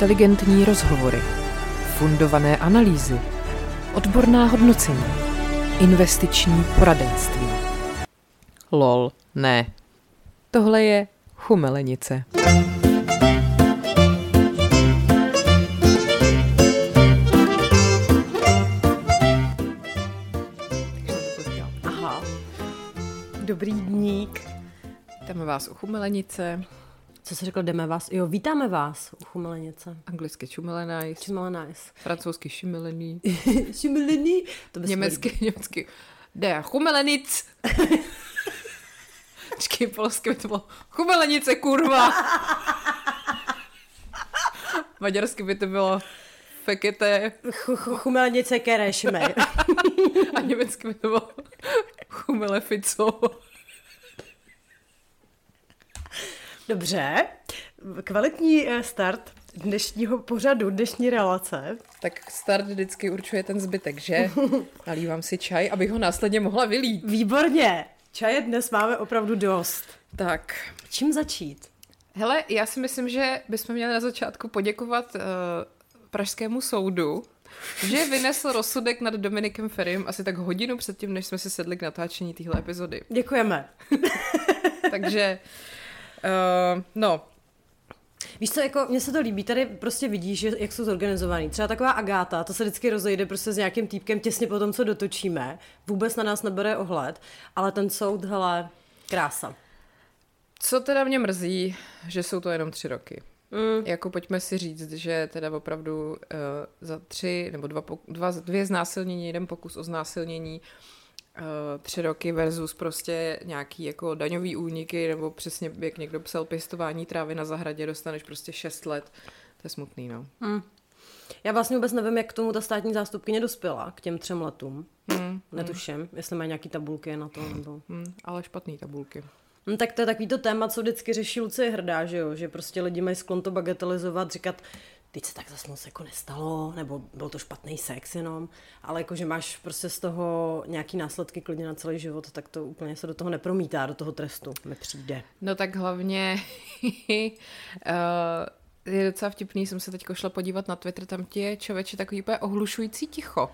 Inteligentní rozhovory, fundované analýzy, odborná hodnocení, investiční poradenství. Lol, ne. Tohle je chumelenice. Aha. Dobrý dník. Vítáme vás u chumelenice, Co jsi řekl, jdeme vás? Jo, vítáme vás u Chumelenice. anglicky čumelenajs, Čumelenajs. francouzsky šimelený, Šumelení. To německy, německy der chumelenic. Počkej, polsky by to bylo chumelenice, kurva. Maďarsky by to bylo fekete Chu- chu- Chumelenice kerešme. a německy by to bylo chumelefico. Dobře. Kvalitní eh, start dnešního pořadu, dnešní relace. Tak start vždycky určuje ten zbytek, že? Nalívám si čaj, abych ho následně mohla vylít. Výborně. Čaje dnes máme opravdu dost. Tak, Čím začít? hele, já si myslím, že bychom měli na začátku poděkovat uh, Pražskému soudu, že vynesl rozsudek nad Dominikem Ferrym asi tak hodinu předtím, než jsme si sedli k natáčení téhle epizody. Děkujeme. Takže, uh, no, Víš co, jako mně se to líbí, tady prostě vidíš, jak jsou zorganizovaný. Třeba taková Agáta, to se vždycky rozejde prostě s nějakým týpkem těsně po tom, co dotočíme. Vůbec na nás nebere ohled, ale ten soud, hele, krása. co teda mě mrzí, že jsou to jenom tři roky. Mm. Jako pojďme si říct, že teda opravdu uh, za tři nebo dva, dva, dvě znásilnění, jeden pokus o znásilnění, uh, tři roky versus prostě nějaký jako daňový úniky, nebo přesně jak někdo psal pěstování trávy na zahradě, dostaneš prostě šest let. To je smutný, no. Mm. Já vlastně vůbec nevím, jak k tomu ta státní zástupkyně dospěla, k těm třem letům. Hmm, Netuším, jestli má nějaký tabulky na to. Nebo... hmm, ale špatný tabulky. No, tak to je takový to téma, co vždycky řeší Lucie Hrdá, že jo? Že prostě lidi mají sklon to bagatelizovat, říkat, teď se tak zase moc jako nestalo, nebo byl to špatný sex jenom, ale jako, že máš prostě z toho nějaký následky klidně na celý život, tak to úplně se do toho nepromítá, do toho trestu, mi přijde. No tak hlavně uh, je docela vtipný, jsem se teď šla podívat na Twitter, tam ti je člověče takový úplně ohlušující ticho.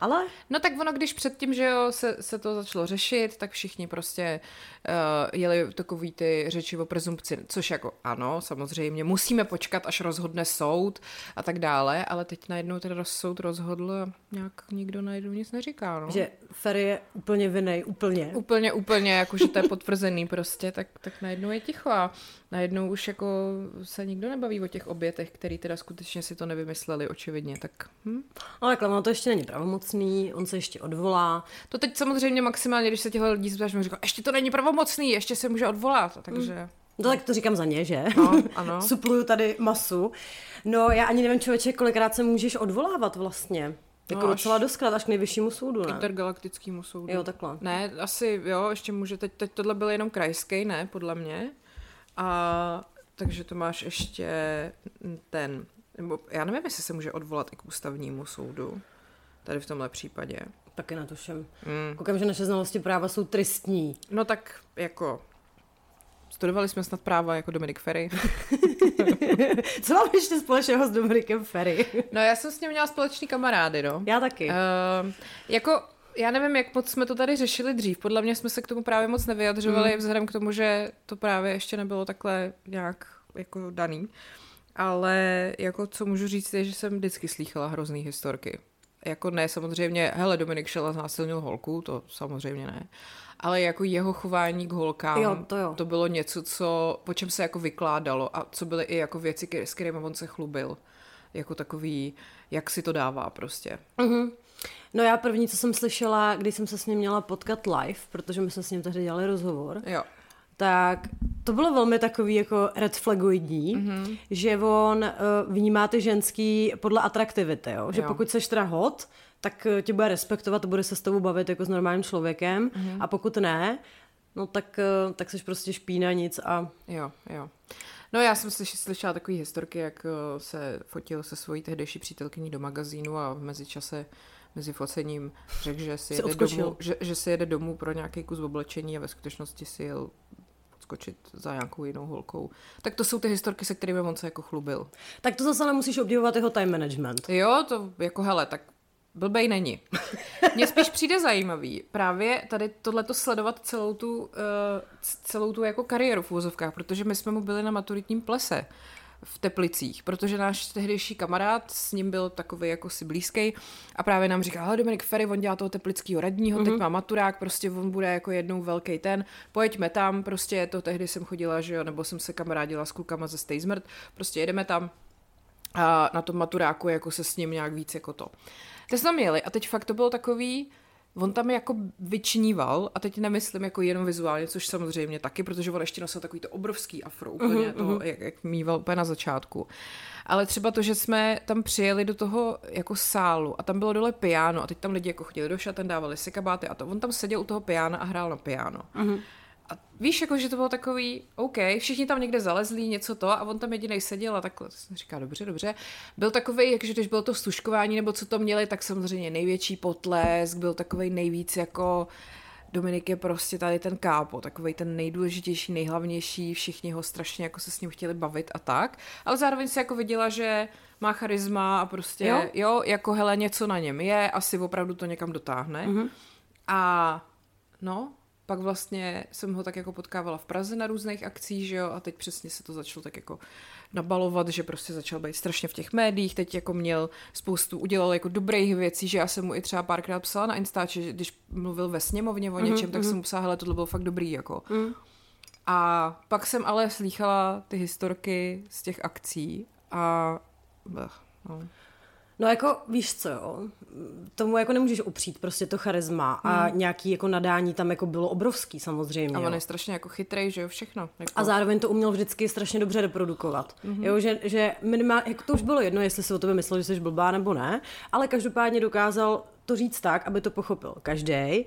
Ale No tak ono, když předtím, že jo, se, se to začalo řešit, tak všichni prostě uh, jeli takový ty řeči o prezumpci, což jako ano, samozřejmě, musíme počkat, až rozhodne soud a tak dále, ale teď najednou ten roz- soud rozhodl a nějak nikdo najednou nic neříká, no. že Ferry je úplně vinej, úplně. Úplně, úplně, jako že to je potvrzený prostě, tak, tak najednou je ticho a najednou už jako se nikdo nebaví o těch obětech, který teda skutečně si to nevymysleli, očividně, tak hm? Ale ono to ještě není pravomocný, on se ještě odvolá. To teď samozřejmě maximálně, když se těchto lidí zeptáš, mi říká, ještě to není pravomocný, ještě se může odvolat, takže... No tak to říkám za ně, že? No, ano. Supluju tady masu. No já ani nevím, člověče, kolikrát se můžeš odvolávat vlastně. Jako No, až- docela doskrat až k nejvyššímu soudu, ne? Intergalaktickému soudu. Jo, takhle. Ne, asi jo, ještě může, teď, teď tohle byl jenom krajský, ne, podle mě. A takže to máš ještě ten, nebo já nevím, jestli se může odvolat i k ústavnímu soudu, tady v tomhle případě. Taky netuším. Mm. Koukám, že naše znalosti práva jsou tristní. No tak jako, studovali jsme snad práva jako Dominik Ferry. Co mám ještě společného s Dominikem Ferry? No já jsem s ním měla společný kamarády, no. Já taky. Uh, jako, já nevím, jak moc jsme to tady řešili dřív. Podle mě jsme se k tomu právě moc nevyjadřovali, mm. vzhledem k tomu, že to právě ještě nebylo takhle nějak jako daný. Ale jako co můžu říct je, že jsem vždycky slýchala hrozný historky. Jako ne, samozřejmě, hele, Dominik Šela znásilnil holku, to samozřejmě ne. Ale jako jeho chování k holkám, Jo, to jo. to bylo něco, co, po čem se jako vykládalo a co byly i jako věci, s kterými on se chlubil. Jako takový, jak si to dává prostě. Mhm. No já první, co jsem slyšela, když jsem se s ním měla potkat live, protože my jsme s ním tehdy dělali rozhovor, Jo. tak to bylo velmi takový jako red flagoidní, Mhm. mm-hmm. že on uh, vnímá ty ženský podle atraktivity, jo? že Jo. pokud seš teda hot, tak eh, tě bude respektovat a bude se s tebou bavit jako s normálním člověkem mm-hmm. a pokud ne, no tak, eh, tak seš prostě špína nic a Jo, jo. No já jsem slyš, slyšela takový historky, jak se fotil se svojí tehdejší přítelkyní do magazínu a v mezičase mezi focením řekl, že si, jede odskočil. domů, že, že si jede domů pro nějaký kus oblečení a ve skutečnosti si jel skočit za nějakou jinou holkou. Tak to jsou ty historky, se kterými on se jako chlubil. Tak to zase ale musíš obdivovat jeho time management. Jo, to jako hele, tak blbej není. Mně spíš přijde zajímavý právě tady tohleto sledovat celou tu, uh, celou tu jako kariéru v úzovkách, protože my jsme mu byli na maturitním plese v Teplicích, protože náš tehdejší kamarád s ním byl takový jako si blízký a právě nám říkal, hele Dominik Ferry, on dělá toho teplického radního, mm-hmm. teď má maturák, prostě on bude jako jednou velký ten, pojďme tam, prostě to tehdy jsem chodila, že jo, nebo jsem se kamarádila s klukama ze Stay Smrt, prostě jedeme tam a na tom maturáku jako se s ním nějak víc jako to. Teď jsme jeli a teď fakt to bylo takový, on tam jako vyčníval, a teď nemyslím jako jenom vizuálně, což samozřejmě taky, protože on ještě nosil takový to obrovský afro, úplně uh-huh, to, jak, jak mýval úplně na začátku. Ale třeba to, že jsme tam přijeli do toho jako sálu a tam bylo dole piano a teď tam lidi jako chodili do šaten, dávali si kabáty a to on tam seděl u toho piana a hrál na piano. Uh-huh. A víš, jako, že to bylo takový, OK, všichni tam někde zalezlí, něco to, a on tam jediný seděl a takhle, to jsem říká, dobře, dobře. Byl takový, jakože když bylo to stuškování, nebo co to měli, tak samozřejmě největší potlesk, byl takový nejvíc jako, Dominik je prostě tady ten kápo, takový ten nejdůležitější, nejhlavnější, všichni ho strašně jako se s ním chtěli bavit a tak, ale zároveň si jako viděla, že má charisma a prostě, jo, jo jako hele, něco na něm je, asi opravdu to někam dotáhne. Mm-hmm. A no, pak vlastně jsem ho tak jako potkávala v Praze na různých akcích, že jo, a teď přesně se to začalo tak jako nabalovat, že prostě začal být strašně v těch médiích, teď jako měl spoustu, udělal jako dobrých věcí, že já jsem mu i třeba párkrát psala na Instači, že když mluvil ve sněmovně o něčem, mm-hmm. tak mhm. jsem mu psala, hele, tohle bylo fakt dobrý, jako. Mm. A pak jsem ale slýchala ty historky z těch akcí a... Blech, no. No jako víš co, jo, tomu jako nemůžeš upřít prostě to charisma a hmm. nějaký jako nadání tam jako bylo obrovský samozřejmě. A on je strašně jako chytrý, že jo, všechno. Jako... A zároveň to uměl vždycky strašně dobře reprodukovat. Mm-hmm. Jo, že, že minimálně, jako to už bylo jedno, jestli si o tebe myslel, že jsi blbá nebo ne, ale každopádně dokázal to říct tak, aby to pochopil každý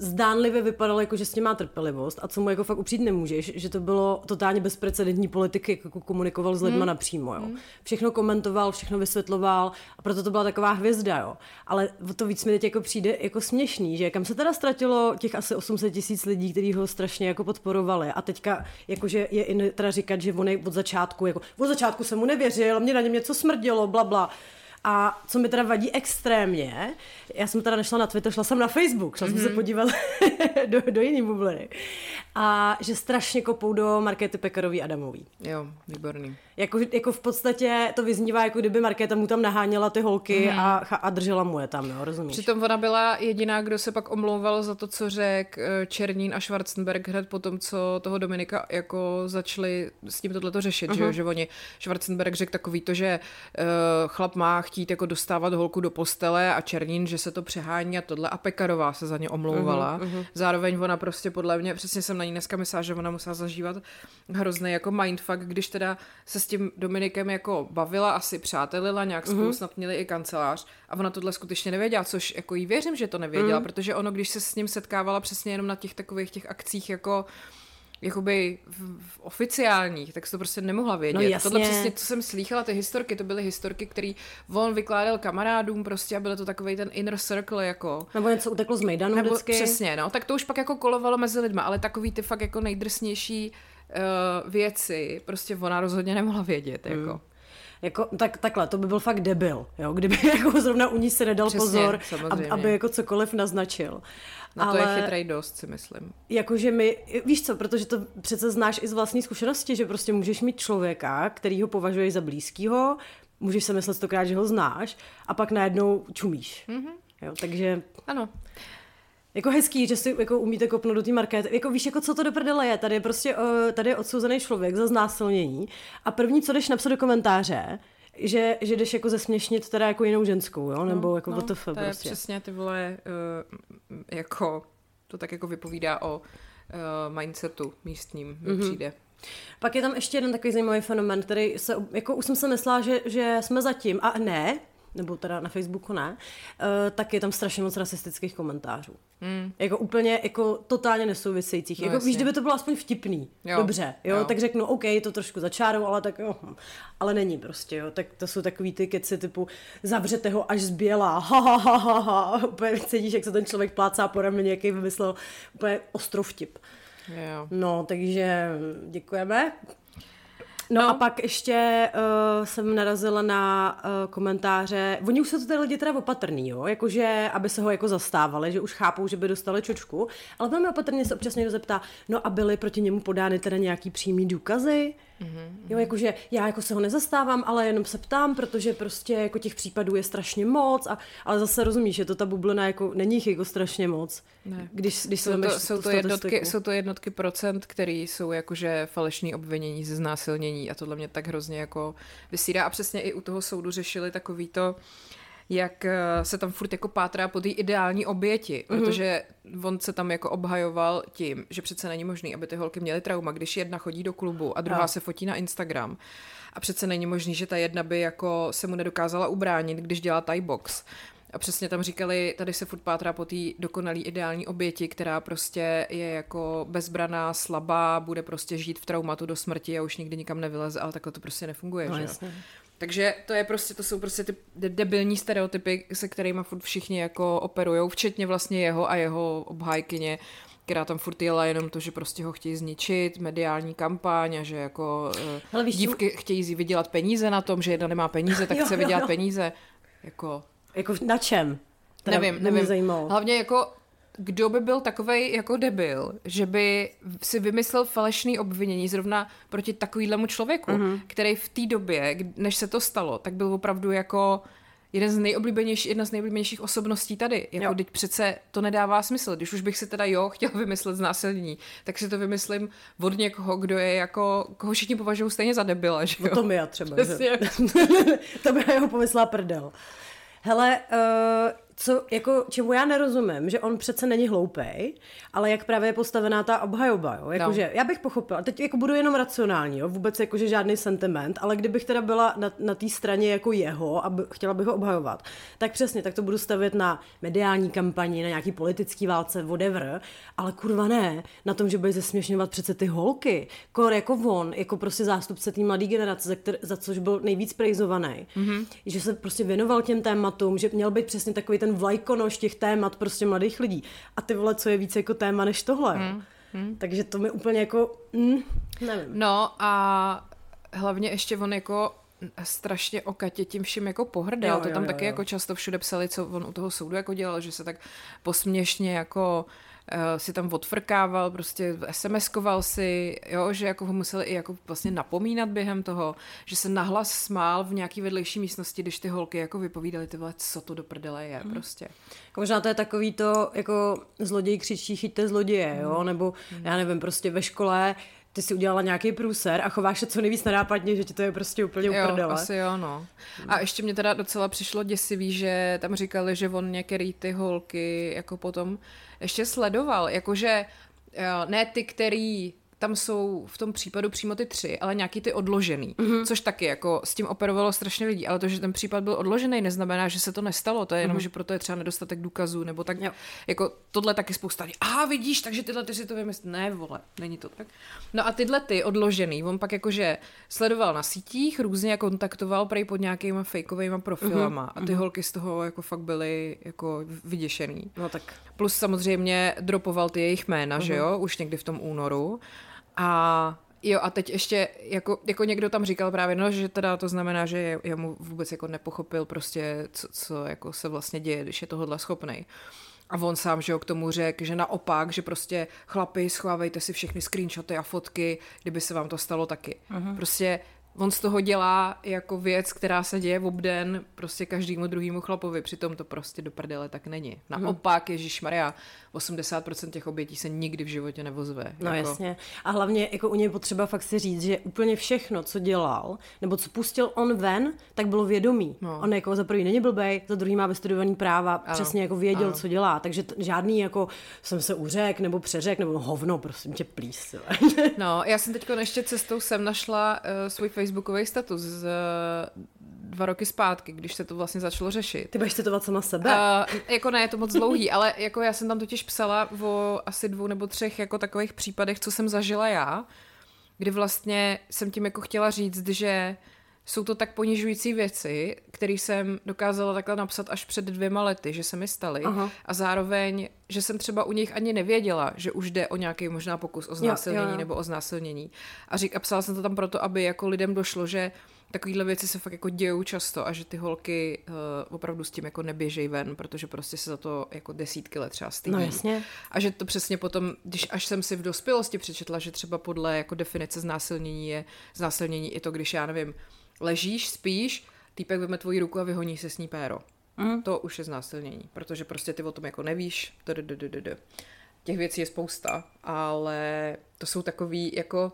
zdánlivě vypadalo jako, že s ním má trpělivost a co mu jako fakt upřít nemůžeš, že to bylo totálně bezprecedentní politiky, jako komunikoval s lidma hmm. napřímo, jo. Hmm. Všechno komentoval, všechno vysvětloval a proto to byla taková hvězda, jo. Ale to víc mi teď jako přijde jako směšný, že kam se teda ztratilo těch asi 800 tisíc lidí, kteří ho strašně jako podporovali a teďka jakože je i teda říkat, že on je od začátku, jako od začátku jsem mu nevěřil, mě na něm něco smrdilo, bla, bla. A co mi teda vadí extrémně, já jsem teda nešla na Twitter, šla jsem na Facebook, šla mm-hmm. jsem se mhm. podívat do, do jiný bubliny. A že strašně kopou do Markéty Pekarový Adamový. Jo, výborný. Jako, jako v podstatě to vyznívá, jako kdyby Markéta mu tam naháněla ty holky mm-hmm. a, a držela mu je tam, jo, rozumíš? Přitom ona byla jediná, kdo se pak omlouval za to, co řekl eh, Černín a Schwarzenberg hned po tom, co toho Dominika jako začali s tím tohleto řešit, mm-hmm. že, mhm. že oni, Schwarzenberg řekl takový to, že uh, chlap má chtít jako dostávat holku do postele a Černín, že se to přehání a tohle a Pekarová se za ně omlouvala. Uh-huh, uh-huh. Zároveň ona prostě podle mě, přesně jsem na ní dneska myslela, že ona musela zažívat hrozný jako mindfuck, když teda se s tím Dominikem jako bavila, asi přátelila, nějak spolu uh-huh. snad měli i kancelář a ona tohle skutečně nevěděla, což jako jí věřím, že to nevěděla, uh-huh. protože ono, když se s ním setkávala přesně jenom na těch takových těch akcích jako jakoby v, v oficiálních, tak se to prostě nemohla vědět. No jasně. Tohle přesně, co jsem slýchala, ty historky, to byly historky, které on vykládal kamarádům prostě a bylo to takový ten inner circle jako. Nebo něco uteklo z Mejdanu Nebo vždycky. Přesně, no, tak to už pak jako kolovalo mezi lidma, ale takový ty fakt jako nejdrsnější uh, věci, prostě ona rozhodně nemohla vědět, mm. jako. Jako, tak, takhle, to by byl fakt debil, jo, kdyby jako zrovna u ní se nedal Přesně, pozor, aby, aby jako cokoliv naznačil. Na to Ale, je chytrý dost, si myslím. Jakože my, víš co, protože to přece znáš i z vlastní zkušenosti, že prostě můžeš mít člověka, který ho považuješ za blízkýho, můžeš se myslet stokrát, že ho znáš, a pak najednou čumíš. Mm-hmm. Jo, takže... Ano. Jako hezký, že si jako umíte kopnout do té markety. Jako víš, jako co to do prdele je? Tady je prostě uh, tady je odsouzený člověk za znásilnění a první, co jdeš napsat do komentáře, že, že jdeš jako zesměšnit teda jako jinou ženskou, jo? Nebo no, jako no, WTF to prostě. je přesně ty vole, uh, jako, to tak jako vypovídá o uh, mindsetu místním, mm-hmm. přijde. Pak je tam ještě jeden takový zajímavý fenomen, který se, jako už jsem se myslela, že, že jsme zatím, a ne, nebo teda na Facebooku ne, uh, tak je tam strašně moc rasistických komentářů. Mm. Jako úplně, jako totálně nesouvisejících. No, jako, víš, kdyby to bylo aspoň vtipný, jo. dobře, jo, jo, tak řeknu, OK, to trošku začárou, ale tak jo, ale není prostě, jo, tak to jsou takový ty keci typu zavřete ho až zbělá, ha, ha, ha, ha, ha. úplně cítíš, jak se ten člověk plácá po rameni, jaký vymyslel úplně ostrov vtip. Jo. No, takže děkujeme. No, no a pak ještě uh, jsem narazila na uh, komentáře, oni už to ty lidi teda opatrný, jo, jakože, aby se ho jako zastávali, že už chápou, že by dostali čočku, ale velmi opatrně se občas někdo zeptá, no a byly proti němu podány teda nějaký přímý důkazy? Mm-hmm. Jo, jakože já jako se ho nezastávám, ale jenom se ptám, protože prostě jako těch případů je strašně moc, a, ale zase rozumíš, že to ta bublina jako není jich jako strašně moc. Ne. Když, když jsou, to, jsou, to jednotky, jsou to jednotky procent, které jsou jakože falešní obvinění ze znásilnění a tohle mě tak hrozně jako vysírá a přesně i u toho soudu řešili takový to, jak eh, se tam furt jako pátrá po té ideální oběti, mm-hmm. protože on se tam jako obhajoval tím, že přece není možný, aby ty holky měly trauma, když jedna chodí do klubu a druhá no. se fotí na Instagram. A přece není možný, že ta jedna by jako se mu nedokázala ubránit, když dělá Thai box. A přesně tam říkali, tady se furt pátrá po té dokonalý ideální oběti, která prostě je jako bezbraná, slabá, bude prostě žít v traumatu do smrti a už nikdy nikam nevyleze, ale takhle to prostě nefunguje. No, že? Jasně. Takže to je prostě, to jsou prostě ty debilní stereotypy, se kterými furt všichni jako operujou, včetně vlastně jeho a jeho obhájkyně, která tam furt jela jenom to, že prostě ho chtějí zničit, mediální kampaň a že jako eh, Ale víš, dívky chtějí vydělat peníze na tom, že jedna nemá peníze, tak jo, chce vydělat jo, jo. peníze. Jako... jako na čem? Teda nevím, nevím. Zajímalo. Hlavně jako kdo by byl takový jako debil, že by si vymyslel falešný obvinění zrovna proti takovýhlemu člověku, mm-hmm. který v té době, než se to stalo, tak byl opravdu jako jeden z nejoblíbenějších, jedna z nejoblíbenějších osobností tady. Jako teď přece to nedává smysl. Když už bych si teda jo chtěl vymyslet znásilnění, tak si to vymyslím od někoho, kdo je jako, koho všichni považují stejně za debila, že jo? No to mi já třeba. Že? to by jeho pomyslela prdel. Hele, uh, co, jako, čemu já nerozumím, že on přece není hloupej, ale jak právě je postavená ta obhajoba, jo? Jako, no. že já bych pochopila, teď jako budu jenom racionální, jo? vůbec jakože žádný sentiment, ale kdybych teda byla na, na té straně jako jeho a by, chtěla bych ho obhajovat, tak přesně, tak to budu stavět na mediální kampani, na nějaký politický válce, whatever, ale kurva ne, na tom, že bude zesměšňovat přece ty holky, kor jako on, jako prostě zástupce té mladé generace, za, který, za což byl nejvíc prejzovaný, mm-hmm. že se prostě věnoval těm tématům, že měl být přesně takový ten ten vlajkonož těch témat prostě mladých lidí. A ty vole, co je víc jako téma než tohle. Hmm. Hmm. Takže to mi úplně jako, mm, nevím. No a hlavně ještě on jako strašně o Katě tím vším jako pohrdal. Jo, to tam jo, taky jo. jako často všude psali, co on u toho soudu jako dělal, že se tak posměšně jako uh, si tam odfrkával, prostě SMS-koval si, jo, že jako ho museli i jako vlastně napomínat během toho, že se nahlas smál v nějaký vedlejší místnosti, když ty holky jako vypovídaly ty vole, co to do prdele je hmm. prostě. Jako možná to je takový to, jako zloděj křičí, chyťte zloděje, jo, hmm. nebo hmm. já nevím, prostě ve škole ty si udělala nějaký průser a chováš se co nejvíc nenápadně, že ti to je prostě úplně jo, uprdele. asi jo, no. A ještě mě teda docela přišlo děsivý, že tam říkali, že on některý ty holky jako potom ještě sledoval, jakože ne ty, který tam jsou v tom případu přímo ty tři, ale nějaký ty odložený, mm-hmm. což taky jako s tím operovalo strašně lidí, ale to, že ten případ byl odložený, neznamená, že se to nestalo, to je jenom, mm-hmm. že proto je třeba nedostatek důkazů, nebo tak, jo. jako tohle taky spousta lidí, aha, vidíš, takže tyhle ty si to vymyslí, ne, vole, není to tak. No a tyhle ty odložený, on pak jakože sledoval na sítích, různě kontaktoval prej pod nějakýma fejkovými profilama mm-hmm. a ty mm-hmm. holky z toho jako fakt byly jako vyděšený. No tak. Plus samozřejmě dropoval ty jejich jména, mm-hmm. že jo, už někdy v tom únoru. A Jo, a teď ještě, jako, jako někdo tam říkal právě, no, že teda to znamená, že já mu vůbec jako nepochopil prostě, co, co jako se vlastně děje, když je tohle schopný. A on sám, že jo, k tomu řekl, že naopak, že prostě chlapi, schovávejte si všechny screenshoty a fotky, kdyby se vám to stalo taky. Uh-huh. Prostě on z toho dělá jako věc, která se děje v obden prostě každému druhému chlapovi, přitom to prostě do prdele tak není. Naopak, mhm. Ježíš Maria, 80% těch obětí se nikdy v životě nevozve. No jako... jasně. A hlavně jako u něj potřeba fakt si říct, že úplně všechno, co dělal, nebo co pustil on ven, tak bylo vědomý. No. On jako za prvý není blbej, za druhý má vystudovaný práva, ano. přesně jako věděl, ano. co dělá. Takže t- žádný jako jsem se uřek nebo přeřek, nebo hovno, prosím tě, plís. no, já jsem teď ještě cestou sem našla uh, svůj facebookový status z uh, dva roky zpátky, když se to vlastně začalo řešit. Ty budeš citovat sama sebe? Uh, jako ne, je to moc dlouhý, ale jako já jsem tam totiž psala o asi dvou nebo třech jako takových případech, co jsem zažila já, kdy vlastně jsem tím jako chtěla říct, že jsou to tak ponižující věci, které jsem dokázala takhle napsat až před dvěma lety, že se mi staly. Aha. A zároveň že jsem třeba u nich ani nevěděla, že už jde o nějaký možná pokus o znásilnění jo, jo. nebo o znásilnění. A, řík, a psala jsem to tam proto, aby jako lidem došlo, že takovýhle věci se fakt jako dějou často a že ty holky uh, opravdu s tím jako neběžej ven, protože prostě se za to jako desítky let třeba stydí. No jasně. A že to přesně potom, když až jsem si v dospělosti přečetla, že třeba podle jako definice znásilnění je znásilnění i to, když já nevím, ležíš, spíš, týpek veme tvoji ruku a vyhoní se s ní péro. Mm. To už je znásilnění, protože prostě ty o tom jako nevíš. Těch věcí je spousta, ale to jsou takový jako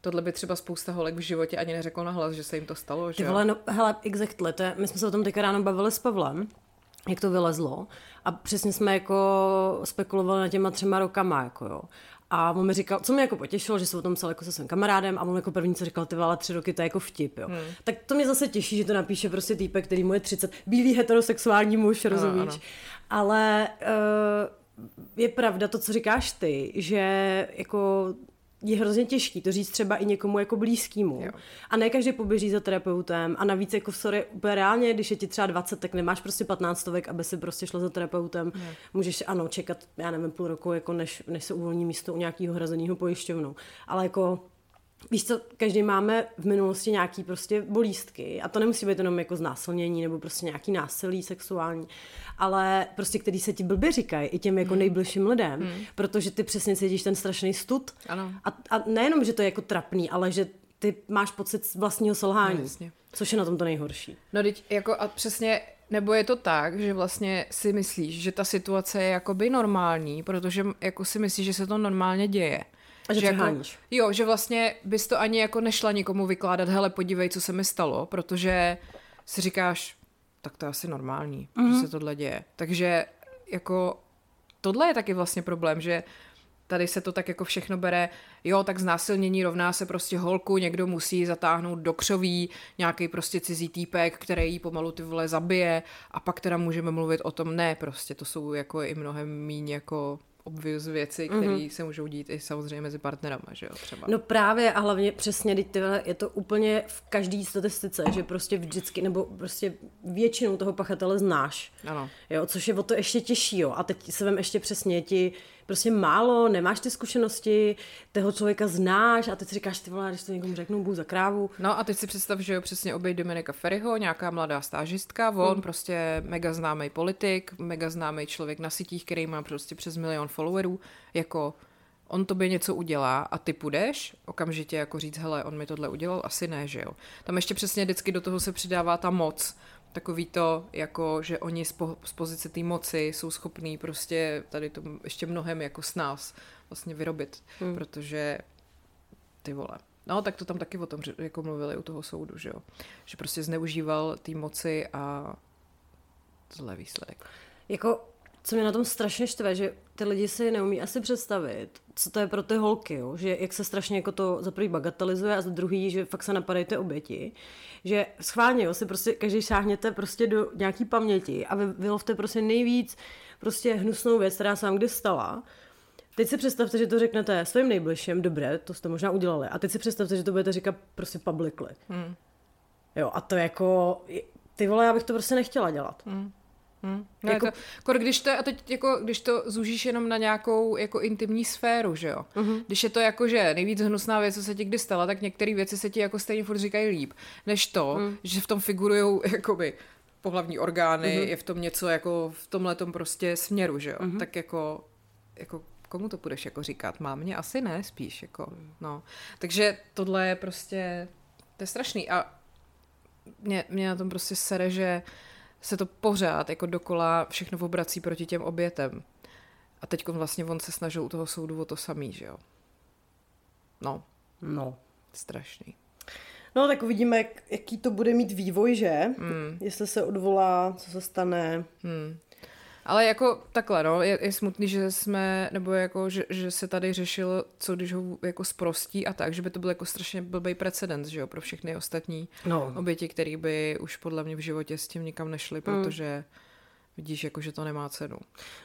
tohle by třeba spousta holek v životě ani neřeklo na hlas, že se jim to stalo, že Ty vole, no, hele, exactly, to je, my jsme se o tom teďka ráno bavili s Pavlem, jak to vylezlo a přesně jsme jako spekulovali na těma třema rokama, jako jo. A on mi říkal, co mě jako potěšilo, že jsem o tom psal jako se svým kamarádem a on jako první, co říkal, ty ale tři roky, to je jako vtip, jo. Hmm. Tak to mě zase těší, že to napíše prostě týpek, který mu je 30, bílý heterosexuální muž, rozumíš? Ano, ano. Ale uh, je pravda to, co říkáš ty, že jako je hrozně těžký to říct třeba i někomu jako blízkému. Jo. A ne každý poběží za terapeutem. A navíc jako sorry, úplně reálně, když je ti třeba 20, tak nemáš prostě 15 stovek, aby si prostě šla za terapeutem. Jo. Můžeš, ano, čekat, já nevím, půl roku, jako než, než se uvolní místo u nějakého hrazeného pojišťovnu. Ale jako Víš co, každý máme v minulosti nějaký prostě bolístky a to nemusí být jenom jako znásilnění nebo prostě nějaký násilí sexuální, ale prostě který se ti blbě říkají i těm jako mm. nejbližším lidem, mm. protože ty přesně cítíš ten strašný stud ano. A, a nejenom, že to je jako trapný, ale že ty máš pocit vlastního selhání, no, což je na tom to nejhorší. No teď jako a přesně nebo je to tak, že vlastně si myslíš, že ta situace je jakoby normální, protože jako si myslíš, že se to normálně děje. Že, že jako, Jo, že vlastně bys to ani jako nešla nikomu vykládat, hele, podívej, co se mi stalo, protože si říkáš, tak to je asi normální, mm-hmm. že mhm. se tohle děje. Takže jako tohle je taky vlastně problém, že tady se to tak jako všechno bere, jo, tak znásilnění rovná se prostě holku, někdo musí zatáhnout do křoví, nějaký prostě cizí týpek, který jí pomalu ty vole zabije a pak teda můžeme mluvit o tom, ne, prostě to jsou jako i mnohem míň jako obvious věci, které mm-hmm. se můžou dít i samozřejmě mezi partnerama, že jo, třeba. No právě a hlavně přesně, teď je to úplně v každé statistice, že prostě vždycky, nebo prostě většinou toho pachatele znáš. Ano. Jo, což je o to ještě těžší, jo. A teď se vem ještě přesně ti prostě málo, nemáš ty zkušenosti, toho člověka znáš a teď si říkáš, ty vole, když to někomu řeknu, budu za krávu. No a teď si představ, že jo, přesně obejď Dominika Ferryho, nějaká mladá stážistka, on hmm. prostě mega známý politik, mega známý člověk na sítích, který má prostě přes milion followerů, jako on tobě něco udělá a ty půjdeš okamžitě jako říct, hele, on mi tohle udělal, asi ne, že jo. Tam ještě přesně vždycky do toho se přidává ta moc, takový to, jako, že oni z, po, z pozice té moci jsou schopní prostě tady to ještě mnohem jako s nás vlastně vyrobit, hmm. protože ty vole. No, tak to tam taky o tom jako mluvili u toho soudu, že jo. Že prostě zneužíval té moci a tohle výsledek. Jako co mě na tom strašně štve, že ty lidi si neumí asi představit, co to je pro ty holky, jo? že jak se strašně jako to za prvý bagatelizuje a za druhý, že fakt se napadají ty oběti, že schválně jo, si prostě každý šáhněte prostě do nějaký paměti a vy vylovte prostě nejvíc prostě hnusnou věc, která se vám kdy stala, Teď si představte, že to řeknete svým nejbližším, dobré, to jste možná udělali. A teď si představte, že to budete říkat prostě publicly. Hmm. Jo, a to jako, ty vole, já bych to prostě nechtěla dělat. Hmm. Hmm. No jako... to, když to, a teď jako, když to zúžíš jenom na nějakou jako intimní sféru, že jo. Uh-huh. Když je to jako, že nejvíc hnusná věc, co se ti kdy stala, tak některé věci se ti jako stejně furt říkají líp, než to, uh-huh. že v tom figurují jakoby pohlavní orgány, uh-huh. je v tom něco jako v tomhle prostě směru, že jo. Uh-huh. Tak jako, jako komu to budeš jako říkat? Mámě? Asi ne, spíš jako, no. Takže tohle je prostě, to je strašný a mě, mě na tom prostě sere, že se to pořád jako dokola všechno obrací proti těm obětem. A teď vlastně on se snažil u toho soudu o to samý, že jo. No. No. Strašný. No tak uvidíme, jak, jaký to bude mít vývoj, že? Hmm. Jestli se odvolá, co se stane. Hmm. Ale jako takhle, no, je, je smutný, že jsme, nebo jako, že, že se tady řešilo, co když ho jako sprostí a tak, že by to byl jako strašně blbý precedens, že jo, pro všechny ostatní no. oběti, které by už podle mě v životě s tím nikam nešly, hmm. protože hmm. vidíš, jako, že to nemá cenu.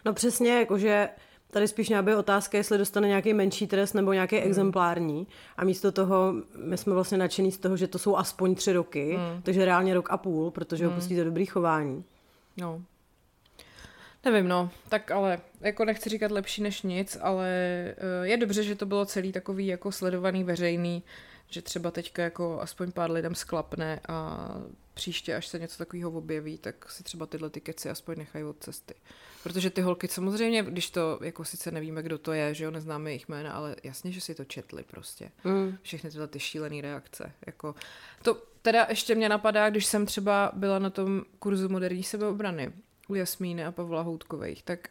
No přesně, jakože Tady spíš nějaká otázka, jestli dostane nějaký menší trest nebo nějaký hmm. exemplární. A místo toho, my jsme vlastně nadšení z toho, že to jsou aspoň tři roky, hmm. takže reálně rok a půl, protože hmm. ho pustí do dobrý chování. No. Nevím, no, tak ale jako nechci říkat lepší než nic, ale eh, je dobře, že to bylo celý takový jako sledovaný veřejný, že třeba teďka jako aspoň pár lidem sklapne a příště, až se něco takového objeví, tak si třeba tyhle ty keci aspoň nechají od cesty. Protože ty holky samozřejmě, když to, jako sice nevíme, kdo to je, že jo, neznáme jejich jména, ale jasně, že si to četli prostě. Mm. Všechny tyhle ty šílené reakce. Jako, to teda ještě mě napadá, když jsem třeba byla na tom kurzu moderní sebeobrany u Jasmíny a Pavla Houtkových, tak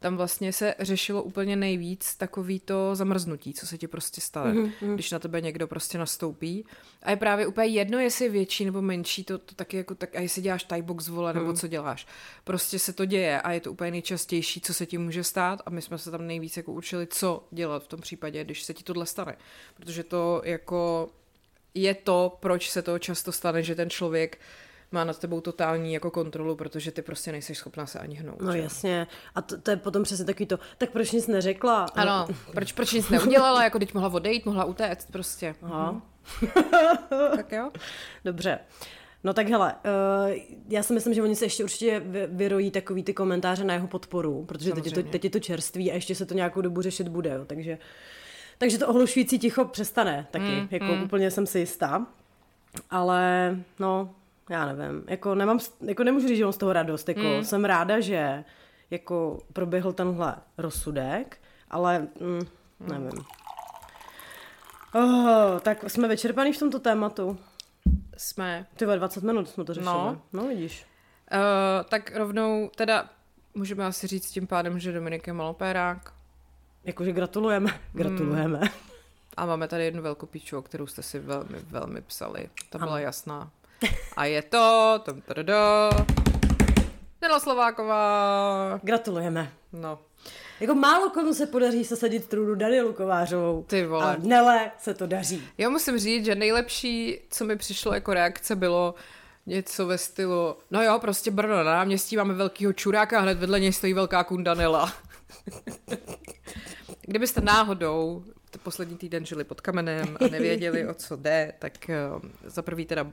tam vlastně se řešilo úplně nejvíc takový to zamrznutí, co se ti prostě stane, mm-hmm. když na tebe někdo prostě nastoupí. A je právě úplně jedno, jestli je větší nebo menší, to, to taky jako tak, a jestli děláš tie box vole, nebo mm. co děláš. Prostě se to děje a je to úplně nejčastější, co se ti může stát a my jsme se tam nejvíc jako učili, co dělat v tom případě, když se ti tohle stane. Protože to jako je to, proč se to často stane, že ten člověk má nad tebou totální jako kontrolu, protože ty prostě nejseš schopná se ani hnout. No že? jasně. A to, to, je potom přesně takový to, tak proč nic neřekla? Ano, proč, proč nic neudělala, jako teď mohla odejít, mohla utéct prostě. Aha. Mhm. tak jo. Dobře. No tak hele, uh, já si myslím, že oni se ještě určitě vyrojí takový ty komentáře na jeho podporu, protože teď je, to, teď je to čerství a ještě se to nějakou dobu řešit bude, jo, takže, takže to ohlušující ticho přestane taky, mm, jako mm. úplně jsem si jistá. Ale no, já nevím, jako, nemám, jako nemůžu říct, že mám z toho radost, jako mm. jsem ráda, že jako proběhl tenhle rozsudek, ale mm, nevím. Oh, tak jsme vyčerpaní v tomto tématu. Jsme. Ty 20 minut jsme to řešili. No, no vidíš. Uh, tak rovnou, teda můžeme asi říct tím pádem, že Dominik je malopérák. Jakože gratulujeme. Gratulujeme. Hmm. A máme tady jednu velkou píču, o kterou jste si velmi, velmi psali. Ta byla ano. jasná. A je to... Tom, tada, Nela Slováková. Gratulujeme. No. Jako málo komu se podaří sesadit trůnu Danielu Kovářovou. Ty vole. A Nele se to daří. Já musím říct, že nejlepší, co mi přišlo jako reakce, bylo něco ve stylu, no jo, prostě Brno na náměstí, máme velkýho čuráka a hned vedle něj stojí velká kunda Nela. Kdybyste náhodou poslední týden žili pod kamenem a nevěděli, o co jde, tak uh, za prvý teda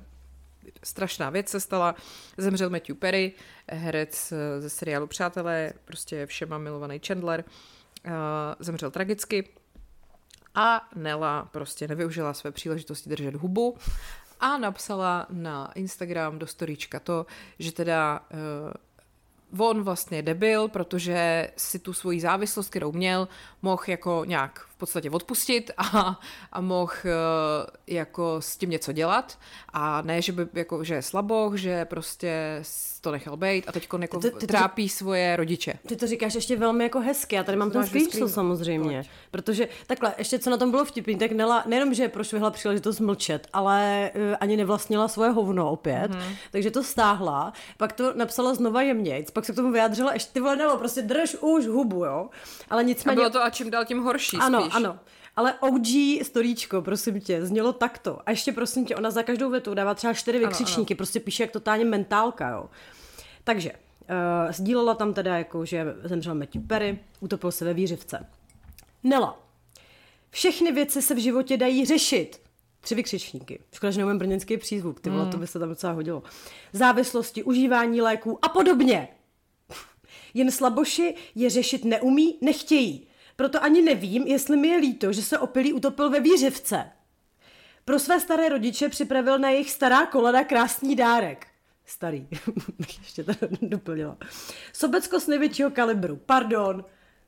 strašná věc se stala. Zemřel Matthew Perry, herec eh, ze seriálu Přátelé, prostě všema milovaný Chandler. Uh, zemřel tragicky a Nela prostě nevyužila své příležitosti držet hubu a napsala na Instagram do storíčka to, že teda uh, on vlastně debil, protože si tu svoji závislost, kterou měl, mohl jako nějak v podstatě odpustit a, a mohl uh, jako s tím něco dělat a ne, že by jako, že je slaboch, že prostě to nechal být a teď jako ty, ty, trápí ty, svoje rodiče. Ty to říkáš ještě velmi jako hezky, já tady mám ten screenshot samozřejmě, Pojď. protože takhle, ještě co na tom bylo vtipný, tak Nela nejenom, že prošvihla příležitost mlčet, ale uh, ani nevlastnila svoje hovno opět, mm-hmm. takže to stáhla, pak to napsala znova jemnějc, pak se k tomu vyjádřila, ještě ty vole Nelo, prostě drž už hubu, jo, ale nicméně... A bylo to a čím dál tím horší ano, Ano, ale OG storíčko, prosím tě, znělo takto. A ještě prosím tě, ona za každou větu dává třeba čtyři vykřičníky, ano, ano. prostě píše jak totálně mentálka, jo. Takže, uh, sdílela tam teda jako, že zemřel Matthew Perry, utopil se ve výřivce. Nela. Všechny věci se v životě dají řešit. Tři vykřičníky. Škoda, že neumím brněnský přízvuk, ty vole, mm. to by se tam docela hodilo. Závislosti, užívání léků a podobně. Jen slaboši je řešit neumí, nechtějí. Proto ani nevím, jestli mi je líto, že se opilý utopil ve výřivce. Pro své staré rodiče připravil na jejich stará kolada krásný dárek. Starý, ještě to doplnila. Sobecko z největšího kalibru, pardon,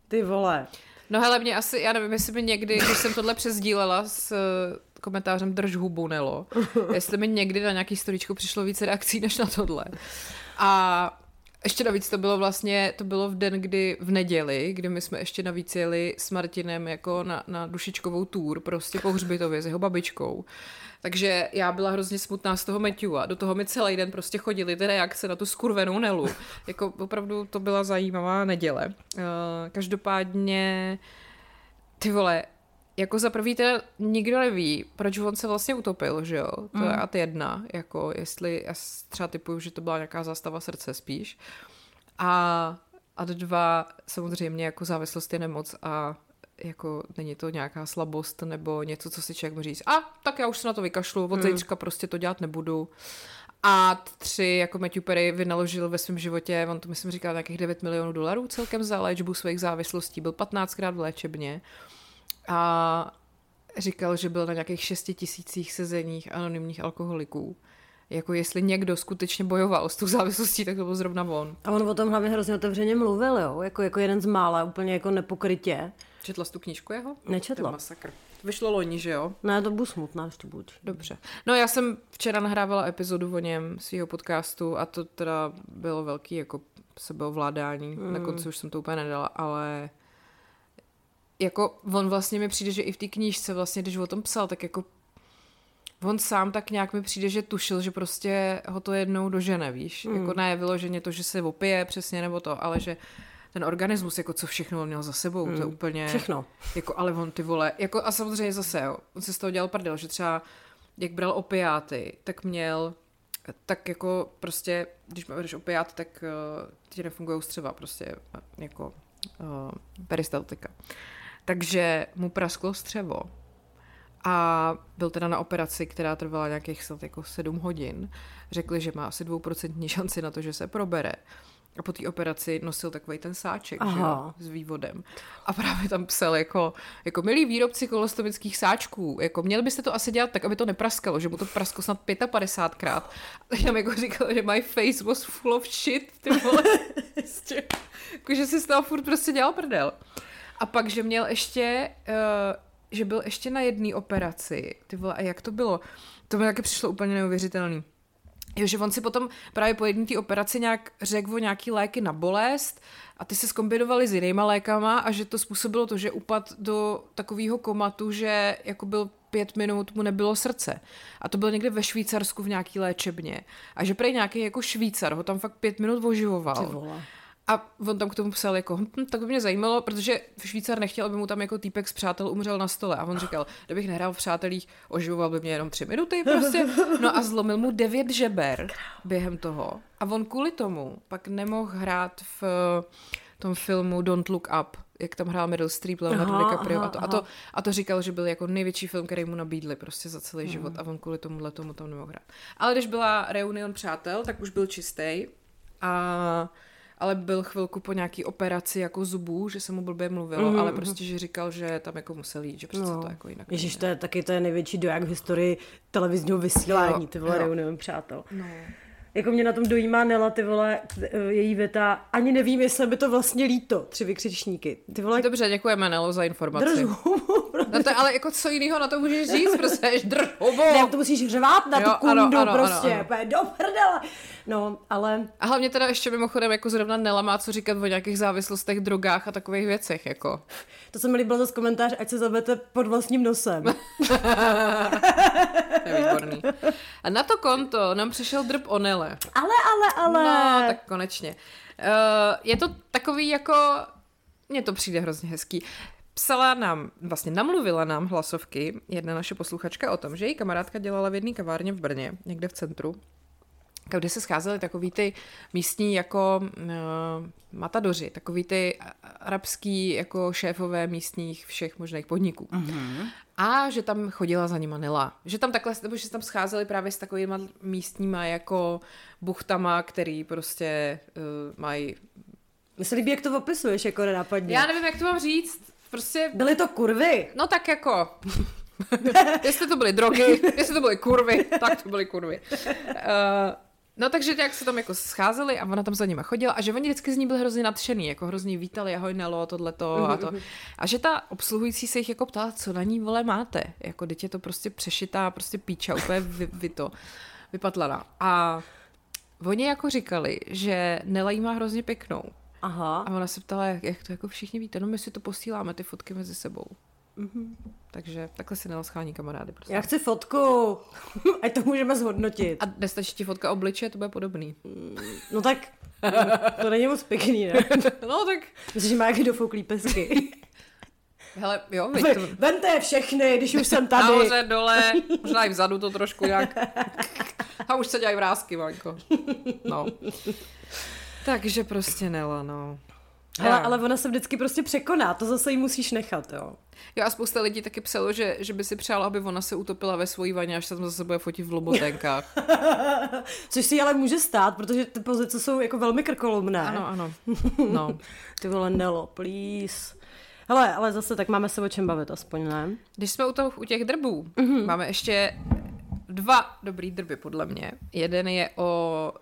ty vole. No hele, mě asi, já nevím, jestli by někdy, když jsem tohle přezdílela s eh, komentářem drž hubu Nelo, jestli mi někdy na nějaký storičku přišlo více reakcí než na tohle. A ještě navíc to bylo vlastně, to bylo v den, kdy v neděli, kdy my jsme ještě navíc jeli s Martinem jako na, na dušičkovou tour, prostě po hřbitově s jeho babičkou. Takže já byla hrozně smutná z toho a Do toho mi celý den prostě chodili ty reakce na tu skurvenou Nelu. Jako opravdu to byla zajímavá neděle. Uh, každopádně, ty vole, jako za prvý teda nikdo neví, proč on se vlastně utopil, že jo? To mm. je at jedna, jako jestli, já třeba typuju, že to byla nějaká zástava srdce spíš. A ad dva, samozřejmě jako závislost je nemoc a jako není to nějaká slabost nebo něco, co si člověk může říct, a tak já už se na to vykašlu, od mm. zítřka prostě to dělat nebudu. A tři, jako Matthew Perry vynaložil ve svém životě, on to myslím říkal nějakých 9 milionů dolarů celkem za léčbu svých závislostí, byl 15krát v léčebně a říkal, že byl na nějakých 6 tisících sezeních anonymních alkoholiků. Jako jestli někdo skutečně bojoval s tou závislostí, tak to byl zrovna on. A on o tom hlavně hrozně otevřeně mluvil, jo? Jako, jako jeden z mála, úplně jako nepokrytě. Četla jsi tu knížku jeho? Nečetla. To je masakr. Vyšlo loni, že jo? Ne, to budu smutná, ještě buď. Dobře. No já jsem včera nahrávala epizodu o něm, svého podcastu a to teda bylo velký jako sebeovládání. Mm. Na konci už jsem to úplně nedala, ale jako on vlastně mi přijde, že i v té knížce vlastně, když o tom psal, tak jako on sám tak nějak mi přijde, že tušil, že prostě ho to jednou dožene, víš? Mm. Jako ne vyloženě to, že se opije přesně nebo to, ale že ten organismus, jako co všechno on měl za sebou, mm. to je Hmm. úplně... Všechno. Jako, ale on ty vole, jako a samozřejmě zase, jo, on se z toho dělal prdel, že třeba jak bral opiáty, tak měl tak jako prostě, když bereš opiát, tak uh, ti nefungují střeva prostě jako uh, peristaltika. Takže mu prasklo střevo a byl teda na operaci, která trvala nějakých snad jako 7 hodin. Řekli, že má asi dvouprocentní šanci na to, že se probere. A po té operaci nosil takový ten sáček že jo, s vývodem. A právě tam psal jako, jako milí výrobci kolostomických sáčků, jako měli byste to asi dělat tak, aby to nepraskalo, že mu to prasklo snad 55krát. A tam jako říkal, že my face was full of shit, ty vole. Prostě, jako, že si z toho furt prostě dělal prdel. A pak, že měl ještě, uh, že byl ještě na jedné operaci, ty vole, a jak to bylo? To mi taky přišlo úplně neuvěřitelný. Jo, že on si potom právě po jedné té operaci nějak řekl o nějaký léky na bolest a ty se zkombinovali s jinýma lékama a že to způsobilo to, že upad do takového komatu, že jako byl pět minut mu nebylo srdce. A to bylo někde ve Švýcarsku v nějaký léčebně. A že prej nějaký jako Švýcar ho tam fakt pět minut oživoval. A on tam k tomu psal jako, hm, tak by mě zajímalo, protože Švýcar nechtěl, aby mu tam jako týpek z přátel umřel na stole. A on říkal, kdybych nehrál v přátelích, oživoval by mě jenom tři minuty prostě. No a zlomil mu devět žeber během toho. A on kvůli tomu pak nemohl hrát v eh, tom filmu Don't Look Up, jak tam hrál Meryl Streep, Leonardo Aha, DiCaprio aha, a to, a, to, a to říkal, že byl jako největší film, který mu nabídli prostě za celý život a on kvůli tomuhle tomu tam nemohl hrát. Ale když byla reunion přátel, tak už byl čistý a ale byl chvilku po nějaký operaci jako zubů, že se mu blbě mluvilo, mm-hmm. ale prostě, že říkal, že tam jako musel jít, že přece no. to jako jinak Ježíš, to je taky to je největší doják v historii televizního vysílání, Jo, ty vole, jo. reunion přátel. No. Jako mě na tom dojímá Nela, ty vole, eh, její věta, ani nevím, jestli by to vlastně líto, tři vykřičníky. Ty vole, Dobře, děkujeme Nelo za informaci. drž hubu, No to, ale jako co jiného na to můžeš říct, prostě ješ drž hubu. Ne, to musíš řvát na tu Jo, ano, kundu ano, ano, prostě, ano. úplně do prdele. No, ale A hlavně teda ještě mimochodem jako zrovna Nela má co říkat o nějakých závislostech, drogách a takových věcech, jako. To se mi líbilo zase komentář, ať se zabete pod vlastním nosem. To je výborný. A na to konto nám přišel drb o Nele. ale, ale, ale. No, tak konečně. Uh, je to takový jako... Mně to přijde hrozně hezký. Psala nám, vlastně namluvila nám hlasovky jedna naše posluchačka o tom, že její kamarádka dělala v jedné kavárně v Brně, někde v centru, kde se scházely takový ty místní jako uh, matadoři, takový ty arabský jako šéfové místních všech možných podniků. Mm-hmm. A že tam chodila za nima Nela. Že tam takhle, nebo že se tam scházeli právě s takovýma místníma jako buchtama, který prostě uh, mají... Mně se líbí, jak to opisuješ, jako nenápadně. Já nevím, jak to mám říct. Prostě, Byly to kurvy. no tak jako... jestli to byly drogy, jestli to byly kurvy, tak to byly kurvy. Uh, No takže jak se tam jako scházeli a ona tam za nima chodila a že oni vždycky z ní byli hrozně nadšený, jako hrozně vítali, ahoj Nelo, tohleto a to. A že ta obsluhující se jich jako ptala, co na ní vole máte. Jako teď je to prostě přešitá, prostě píča, úplně vy, vy to, vypatlaná. A oni jako říkali, že Nela jí má hrozně pěknou. Aha. A ona se ptala, jak, jak to jako všichni víte, no my si to posíláme, ty fotky mezi sebou. Mm-hmm. Takže takhle si Nela schání kamarády. Prostě. Já chci fotku, ať to můžeme zhodnotit. A nestačí ti fotka obličeje, to bude podobný. No tak, to není moc pěkný, ne? No tak, Myslím, že má jaký dofouklý pesky. hele, jo, Vy, to... vemte je všechny, když už jsem tady. Nahoře, dole, možná i vzadu to trošku nějak. A už se dělají vrázky, Vanko. No. Takže prostě Nela, no. Hele, ale ona se vždycky prostě překoná, to zase jí musíš nechat, jo. Jo a spousta lidí taky psalo, že, že by si přála, aby ona se utopila ve svojí vaně, až se tam zase bude fotit v lobotenkách. Což si ale může stát, protože ty pozice jsou jako velmi krkolomné. Ano, ano. No. ty vole, Nelo, please. Hele, ale zase tak máme se o čem bavit, aspoň ne? Když jsme u, toho, u těch drbů, mm-hmm. máme ještě dva dobrý drby, podle mě. Jeden je o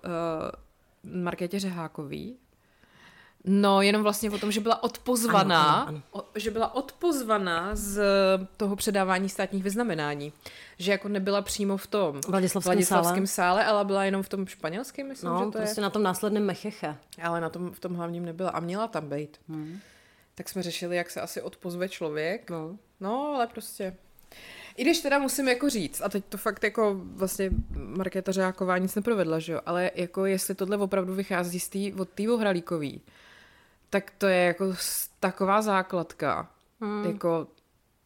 uh, Markétě Řehákový, No, jenom vlastně o tom, že byla odpozvaná, ano, ano, ano. O, že byla odpozvaná z toho předávání státních vyznamenání. Že jako nebyla přímo v tom Vladislavském, Vladislavském sále. sále, ale byla jenom v tom španělském, myslím, no, že to prostě je. na tom následném Mecheche. Ale na tom, v tom hlavním nebyla a měla tam být. Hmm. Tak jsme řešili, jak se asi odpozve člověk. No, no ale prostě i když teda musím jako říct, a teď to fakt jako vlastně Markéta Řáková nic neprovedla, že jo, ale jako jestli tohle opravdu vychází z tý, od té tak to je jako taková základka. Hmm. Jako...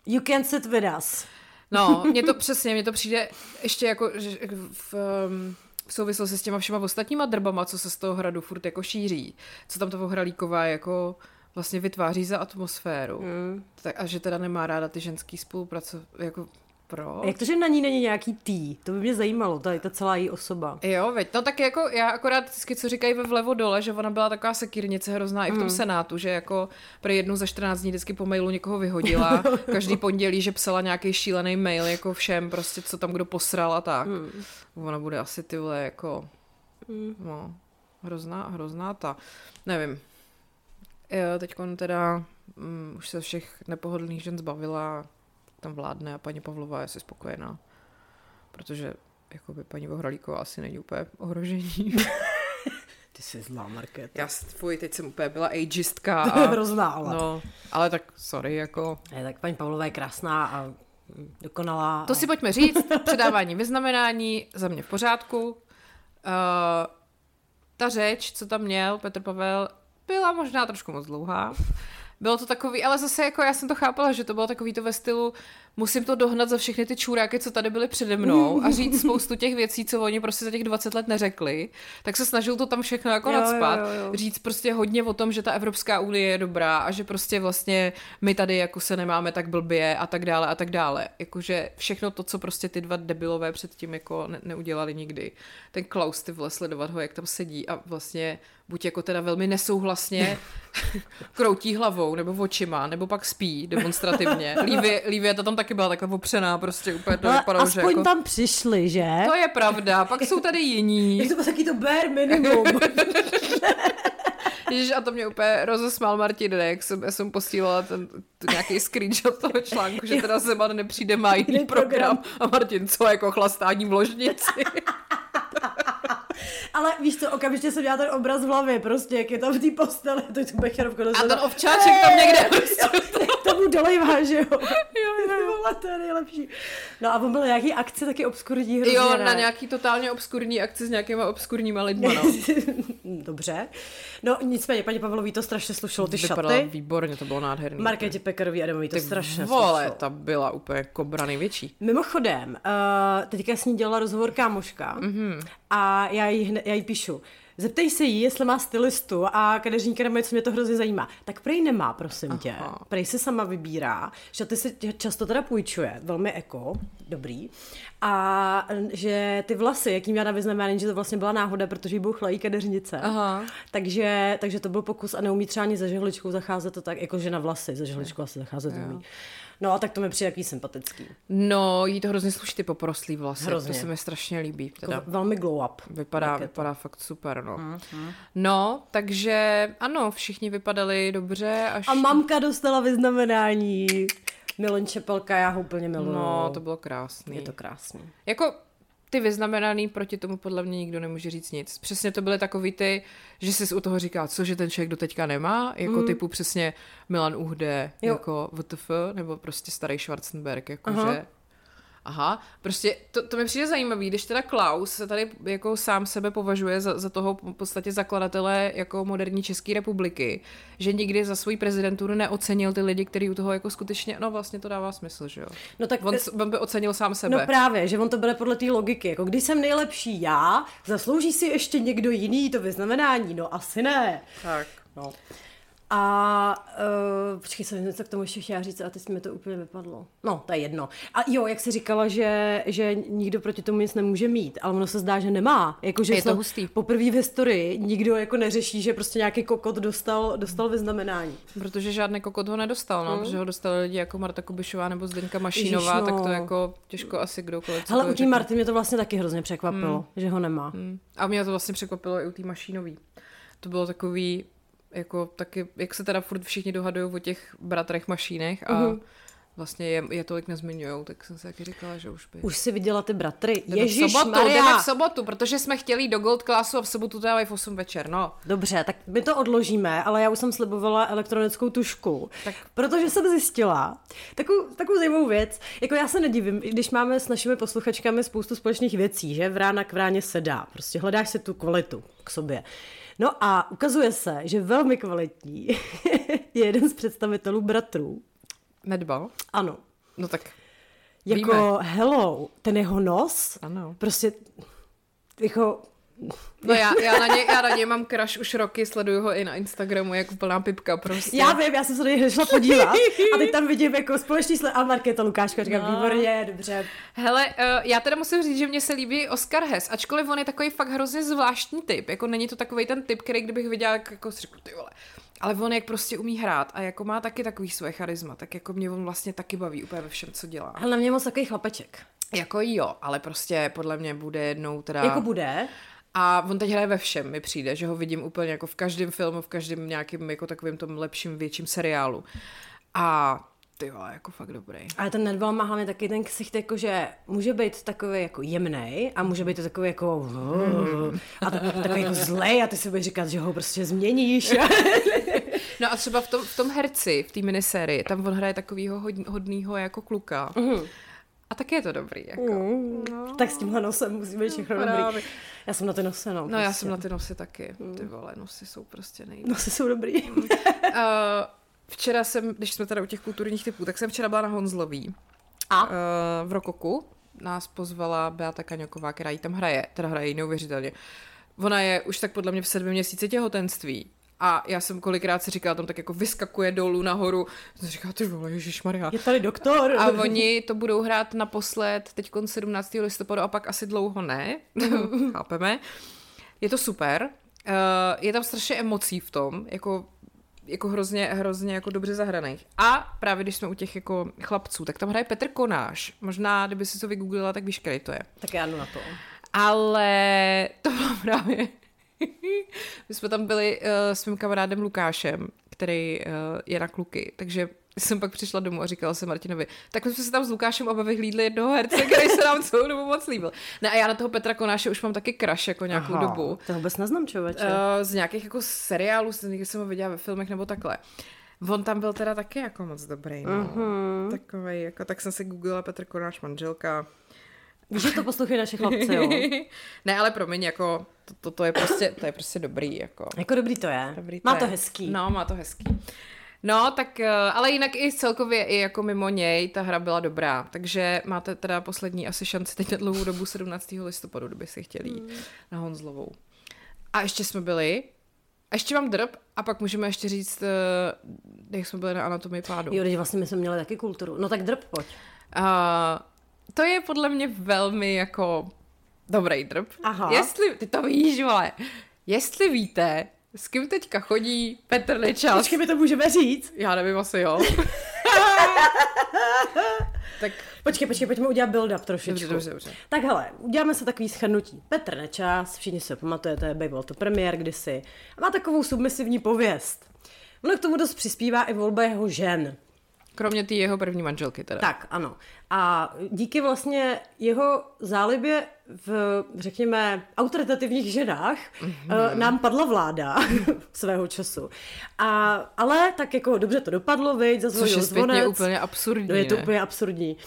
You can sit with us. No, mně to přesně, mně to přijde ještě jako že v, um, v souvislosti s těma všema ostatníma drbama, co se z toho hradu furt jako šíří. Co tam to Ohralíková jako vlastně vytváří za atmosféru. Mm. Tak, a že teda nemá ráda ty ženský spolupráce, jako pro. Jak to, že na ní není nějaký tý? To by mě zajímalo, tady ta celá její osoba. Jo, veď, no tak jako já akorát vždycky, co říkají ve vlevo dole, že ona byla taková sekírnice hrozná i v tom mm. senátu, že jako pro jednu za 14 dní vždycky po mailu někoho vyhodila, každý pondělí, že psala nějaký šílený mail jako všem, prostě co tam kdo posral a tak. Mm. Ona bude asi ty vole jako, mm. no, hrozná, hrozná ta, nevím. Teď teda um, už se všech nepohodlných žen zbavila, tam vládne a paní Pavlová je si spokojená. Protože by paní Vohralíková asi není úplně ohrožení. Ty jsi zlá, Market. Já tvůj, teď jsem úplně byla ageistka. A, Hrozná, ale. No, ale tak sorry, jako. Je, tak paní Pavlová je krásná a dokonalá. To a... si pojďme říct, předávání vyznamenání, za mě v pořádku. Uh, ta řeč, co tam měl Petr Pavel, byla možná trošku moc dlouhá. Bylo to takový, ale zase jako já jsem to chápala, že to bylo takový to ve stylu, musím to dohnat za všechny ty čůráky, co tady byly přede mnou a říct spoustu těch věcí, co oni prostě za těch 20 let neřekli, tak se snažil to tam všechno jako jo, nadspat, jo, jo, jo. říct prostě hodně o tom, že ta Evropská unie je dobrá a že prostě vlastně my tady jako se nemáme tak blbě a tak dále a tak dále. Jakože všechno to, co prostě ty dva debilové předtím jako ne- neudělali nikdy. Ten Klaus, ty vole, sledovat ho, jak tam sedí a vlastně buď jako teda velmi nesouhlasně kroutí hlavou nebo očima, nebo pak spí demonstrativně. Lívě, Lívě to tam taky byla takhle opřená, prostě úplně to vypadalo, aspoň že jako... tam přišli, že? To je pravda, pak jsou tady jiní. Je to taky to bare minimum. Ježiš, a to mě úplně rozesmál Martin, jak jsem, já jsem posílala ten, ten nějaký screenshot toho článku, že teda Zeman nepřijde, má jiný program. program. A Martin, co jako chlastání v ložnici? Ale víš co, okamžitě jsem měla ten obraz v hlavě, prostě, jak je tam v té posteli, to je tu becherovka A ten ovčáček tam někde prostě. tomu dolejvá, že jo? Jo, jo, jo. to je nejlepší. No a on byl nějaký akce taky obskurní hrozně, Jo, ne? na nějaký totálně obskurní akci s nějakýma obskurníma lidma, no. Dobře. No nicméně, paní Pavlový to strašně slušelo, ty Vypadala šaty. výborně, to bylo nádherný. Markétě Pekarový Adamový to ty strašně vole, slušelo. ta byla úplně kobra největší. Mimochodem, uh, teďka s ní dělala rozhovor kámoška mm-hmm. a já jí, já jí píšu, Zeptej se jí, jestli má stylistu a kadeřníka nebo co mě to hrozně zajímá. Tak prej nemá, prosím tě. Aha. Prej se sama vybírá, že ty se často teda půjčuje, velmi eko, dobrý. A že ty vlasy, jakým já na vyznamenání, že to vlastně byla náhoda, protože jí bouchlají kadeřnice. Aha. Takže, takže to byl pokus a neumí třeba ani za žehličkou zacházet to tak, jako že na vlasy, za žehličkou asi zacházet umí. No a tak to mi přijde jaký sympatický. No, jí to hrozně sluší ty poproslý vlasy. Hrozně. To se mi strašně líbí. Teda. Jako velmi glow up. Vypadá, vypadá fakt super, no. Mm, mm. No, takže ano, všichni vypadali dobře. Až... A mamka dostala vyznamenání. Milon Čepelka, já ho úplně miluju. No, to bylo krásný. Je to krásný. Jako ty vyznamenaný proti tomu podle mě nikdo nemůže říct nic. Přesně to byly takový ty, že jsi u toho říká, co, že ten člověk do teďka nemá, jako mm. typu přesně Milan Uhde, jo. jako VTF, nebo prostě starý Schwarzenberg, jakože Aha, prostě to, to mi přijde zajímavý, když teda Klaus se tady jako sám sebe považuje za, za toho v podstatě zakladatele jako moderní České republiky, že nikdy za svou prezidenturu neocenil ty lidi, kteří u toho jako skutečně, no vlastně to dává smysl, že jo. No tak on, on by ocenil sám sebe. No právě, že on to bude podle té logiky, jako když jsem nejlepší já, zaslouží si ještě někdo jiný to vyznamenání, no asi ne. Tak. No. A uh, počkej, jsem něco k tomu ještě chtěla říct a teď mi to úplně vypadlo. No, to je jedno. A jo, jak jsi říkala, že, že nikdo proti tomu nic nemůže mít, ale ono se zdá, že nemá. Jako, že je to hustý. Poprvé v historii nikdo jako neřeší, že prostě nějaký kokot dostal, dostal vyznamenání. Protože žádný kokot ho nedostal, no, hmm. protože ho dostali lidi jako Marta Kubišová nebo Zdenka Mašínová, Ježiš, no. tak to jako těžko asi kdokoliv. Ale u té Marty mě to vlastně taky hrozně překvapilo, hmm. že ho nemá. Hmm. A mě to vlastně překvapilo i u té Mašínový. To bylo takový, jako taky, jak se teda furt všichni dohadují o těch bratrech mašínech a uh-huh. vlastně je, je tolik nezmiňujou, tak jsem se taky říkala, že už by. Už si viděla ty bratry. Jdeme Ježíš v sobotu, Maria. jdeme v sobotu, protože jsme chtěli do Gold Classu a v sobotu to dávají v 8 večer, no. Dobře, tak my to odložíme, ale já už jsem slibovala elektronickou tušku, tak. protože jsem zjistila takovou, takovou zajímavou věc. Jako já se nedivím, když máme s našimi posluchačkami spoustu společných věcí, že v rána k vráně se dá. Prostě hledáš si tu kvalitu k sobě. No a ukazuje se, že velmi kvalitní je jeden z představitelů bratrů. Medbal? Ano. No tak Jako víme. hello, ten jeho nos, ano. prostě jako No já, já, na ně, já na ně mám crush už roky, sleduju ho i na Instagramu jako plná pipka prostě. Já vím, já jsem se do něj šla podívat a teď tam vidím jako společný sled a Markéta Lukáška, říkám, no. výborně, dobře. Hele, uh, já teda musím říct, že mně se líbí Oscar Hess, ačkoliv on je takový fakt hrozně zvláštní typ, jako není to takový ten typ, který kdybych viděla, jak, jako si řeknu, ty vole. Ale on jak prostě umí hrát a jako má taky takový své charisma, tak jako mě on vlastně taky baví úplně ve všem, co dělá. Ale na mě moc takový chlapeček. Jako jo, ale prostě podle mě bude jednou teda... Jako bude? A on teď hraje ve všem, mi přijde, že ho vidím úplně jako v každém filmu, v každém nějakým jako takovým tom lepším, větším seriálu. A ty vole, jako fakt dobrý. Ale ten Nedbal má hlavně taky ten ksicht, jako že může být takový jako jemný a může být to takový jako a to, takový jako zlej a ty si budeš říkat, že ho prostě změníš. no a třeba v tom, v tom herci, v té minisérii, tam on hraje takovýho hodného jako kluka. Uh-huh. A taky je to dobrý. Jako. Mm. No. Tak s tímhle nosem musíme být všechno no, dobrý. Já jsem na ty nosy, no. No prostě. já jsem na ty nosy taky. Mm. Ty vole, nosy jsou prostě nejde. Nosy jsou dobrý. uh, včera jsem, když jsme teda u těch kulturních typů, tak jsem včera byla na Honzlový. A? Uh, v Rokoku. Nás pozvala Beata Kaňoková, která jí tam hraje. Teda hraje neuvěřitelně. Ona je už tak podle mě v sedmi měsíci těhotenství a já jsem kolikrát si říkala, tam tak jako vyskakuje dolů nahoru. Jsem říkala, ty vole, Maria. Je tady doktor. A oni to budou hrát naposled teď 17. listopadu a pak asi dlouho ne. Chápeme. Je to super. Uh, je tam strašně emocí v tom, jako jako hrozně, hrozně jako dobře zahraných. A právě když jsme u těch jako chlapců, tak tam hraje Petr Konáš. Možná, kdyby si to vygooglila, tak víš, který to je. Tak já jdu na to. Ale to bylo právě My jsme tam byli uh, s mým kamarádem Lukášem, který uh, je na kluky, takže jsem pak přišla domů a říkala jsem Martinovi, tak my jsme se tam s Lukášem oba vyhlídli jednoho herce, který se nám celou dobu moc líbil. Ne a já na toho Petra Konáše už mám taky crush jako nějakou Aha, dobu. To vůbec neznám člověče. Uh, z nějakých jako seriálů, někdy jsem ho viděla ve filmech nebo takhle. On tam byl teda taky jako moc dobrý, no. Uh-huh. Takovej, jako, tak jsem si googlila Petr Konáš manželka. Víš, že to poslouchají naše chlapci, jo? ne, ale promiň, jako to, to, to, je prostě, to je prostě dobrý. Jako, jako dobrý to je. Dobrý to má to je. hezký. No, má to hezký. No, tak, eh, ale jinak i celkově, i jako mimo něj, ta hra byla dobrá. Takže máte teda poslední asi šanci teď na dlouhou dobu 17. listopadu, kdyby si chtěli jít hmm. na Honzlovou. A ještě jsme byli, a ještě mám drb a pak můžeme ještě říct, eh, jak jsme byli na anatomii pádu. Jo, když vlastně my jsme měli taky kulturu. No tak drb, pojď. Uh, to je podle mě velmi jako dobrý drb. Aha. Jestli, ty to víš, vole, jestli víte, s kým teďka chodí Petr Nečas. Počkej, my to můžeme říct. Já nevím, asi jo. tak počkej, počkej, pojďme udělat build-up trošičku. Dobře, dobře, dobře. Tak hele, uděláme se takový schrnutí. Petr Nečas, všichni si pamatujete, byl to premiér kdysi. A má takovou submisivní pověst. Ono k tomu dost přispívá i volba jeho žen. Kromě té jeho první manželky teda. Tak, ano. A díky vlastně jeho zálibě v, řekněme, autoritativních ženách mm-hmm. nám padla vláda svého času. A, ale tak jako dobře to dopadlo, viď, zazvonil zvonec. je úplně absurdní. No, je to úplně absurdní.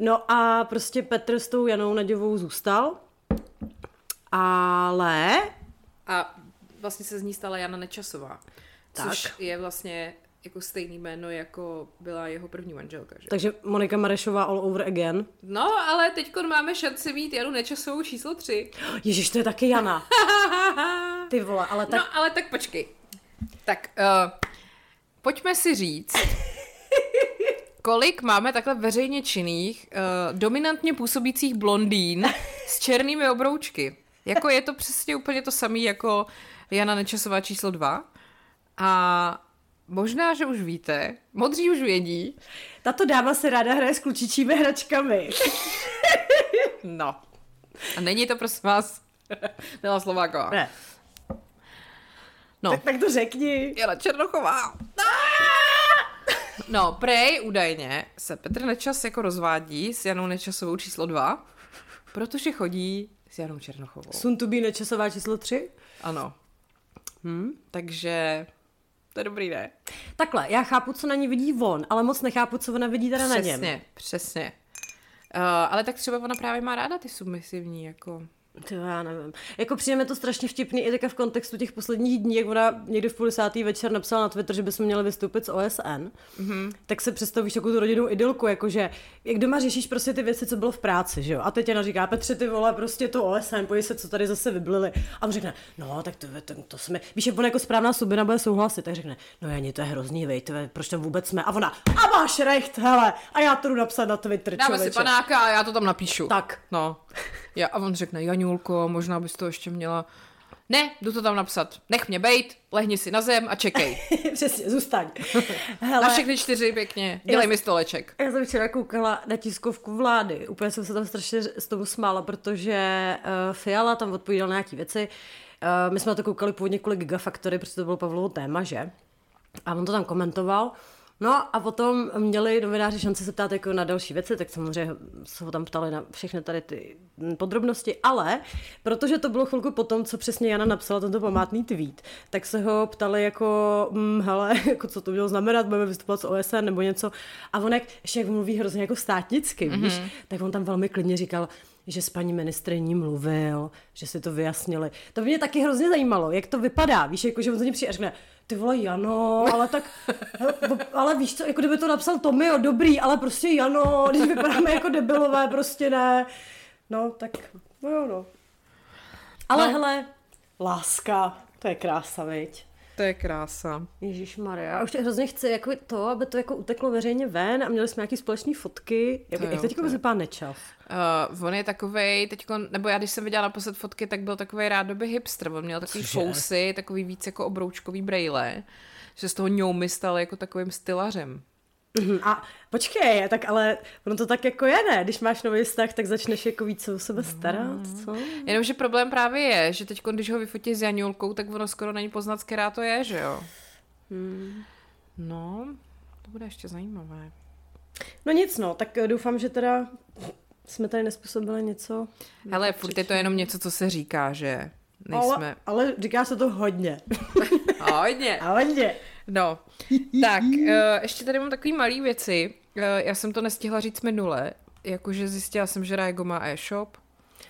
No a prostě Petr s tou Janou Naděvou zůstal, ale... A vlastně se z ní stala Jana Nečasová. Tak. Což je vlastně jako stejný jméno, jako byla jeho první manželka. Že? Takže Monika Marešová all over again. No, ale teď máme šanci mít Janu Nečasovou číslo 3. Ježíš, to je taky Jana. Ty vole, ale tak... No, ale tak počkej. Tak, uh, pojďme si říct, kolik máme takhle veřejně činných, uh, dominantně působících blondýn s černými obroučky. Jako je to přesně úplně to samé jako Jana Nečasová číslo 2. A možná, že už víte, modří už vědí. Tato dáma se ráda hraje s klučičími hračkami. no. A není to prosím vás Nela Slováková. Ne. No. Tak, tak to řekni. Jana Černochová. No, prej údajně se Petr Nečas jako rozvádí s Janou Nečasovou číslo 2, protože chodí s Janou Černochovou. Sun to be Nečasová číslo 3? Ano. Hm, takže to je dobrý, ne? Takhle, já chápu, co na ní vidí on, ale moc nechápu, co ona vidí teda přesně, na něm. Přesně, přesně. Uh, ale tak třeba ona právě má ráda ty submisivní, jako... To já nevím. Jako přijde mi to strašně vtipný i teďka v kontextu těch posledních dní, jak ona někdy v půl desátý večer napsala na Twitter, že bychom měli vystoupit z OSN, mm-hmm. tak se představíš jako tu rodinnou idylku, jakože jak doma řešíš prostě ty věci, co bylo v práci, že jo? A teď ona říká, Petře, ty vole, prostě to OSN, pojď se, co tady zase vyblili. A on řekne, no, tak to, to, to jsme, víš, jak ona jako správná subina bude souhlasit, tak řekne, no Jani, to je hrozný, vej, to je, proč tam vůbec jsme? A ona, a máš recht, hele, a já to jdu napsat na Twitter, Dáme si panáka a já to tam napíšu. Tak. No. Já, a on řekne, Janulko, možná bys to ještě měla... Ne, jdu to tam napsat. Nech mě bejt, lehni si na zem a čekej. Přesně, zůstaň. Hele, na všechny čtyři pěkně, dělej já, mi stoleček. Já jsem včera koukala na tiskovku vlády, úplně jsem se tam strašně z toho smála, protože uh, Fiala tam odpovídal na nějaké věci. Uh, my jsme na to koukali původně kvůli Gigafactory, protože to bylo Pavlovo téma, že? A on to tam komentoval. No a potom měli novináři šanci se ptát jako na další věci, tak samozřejmě se ho tam ptali na všechny tady ty podrobnosti, ale protože to bylo chvilku potom, co přesně Jana napsala tento památný tweet, tak se ho ptali jako, hm, hele, jako co to mělo znamenat, budeme vystupovat z OSN nebo něco. A on jak, ještě jak mluví hrozně jako státnicky, mm-hmm. víš, tak on tam velmi klidně říkal, že s paní ministriní mluvil, že si to vyjasnili. To mě taky hrozně zajímalo, jak to vypadá, víš, jako že on za ní přijde a řekne, ty vole Jano, ale tak, ale víš co, jako kdyby to napsal Tomio, dobrý, ale prostě Jano, když vypadáme jako debilové, prostě ne. No, tak, no jo, no. Ale no. hele, láska, to je krása, viď? To je krása. Ježíš Maria. Už hrozně chci jako to, aby to jako uteklo veřejně ven a měli jsme nějaké společné fotky. Jak, jak teď vypadá nečas? Uh, on je takovej, teďko, nebo já když jsem viděla naposled fotky, tak byl takový rádoby hipster. On měl takový Cože? fousy, takový víc jako obroučkový brejle, že z toho ňoumy stal jako takovým stylařem. Mhm. A počkej, tak ale ono to tak jako je, ne? Když máš nový vztah, tak začneš jako víc o sebe starat, co? Jenomže problém právě je, že teď, když ho vyfotí s Janulkou, tak ono skoro není poznat, která to je, že jo? Hmm. No, to bude ještě zajímavé. No nic, no, tak doufám, že teda jsme tady nespůsobili něco. Hele, furt je to jenom něco, co se říká, že nejsme... Ale, ale říká se to hodně. hodně. A hodně. No, tak, uh, ještě tady mám takový malý věci. Uh, já jsem to nestihla říct minule, jakože zjistila jsem, že Raigo má e-shop.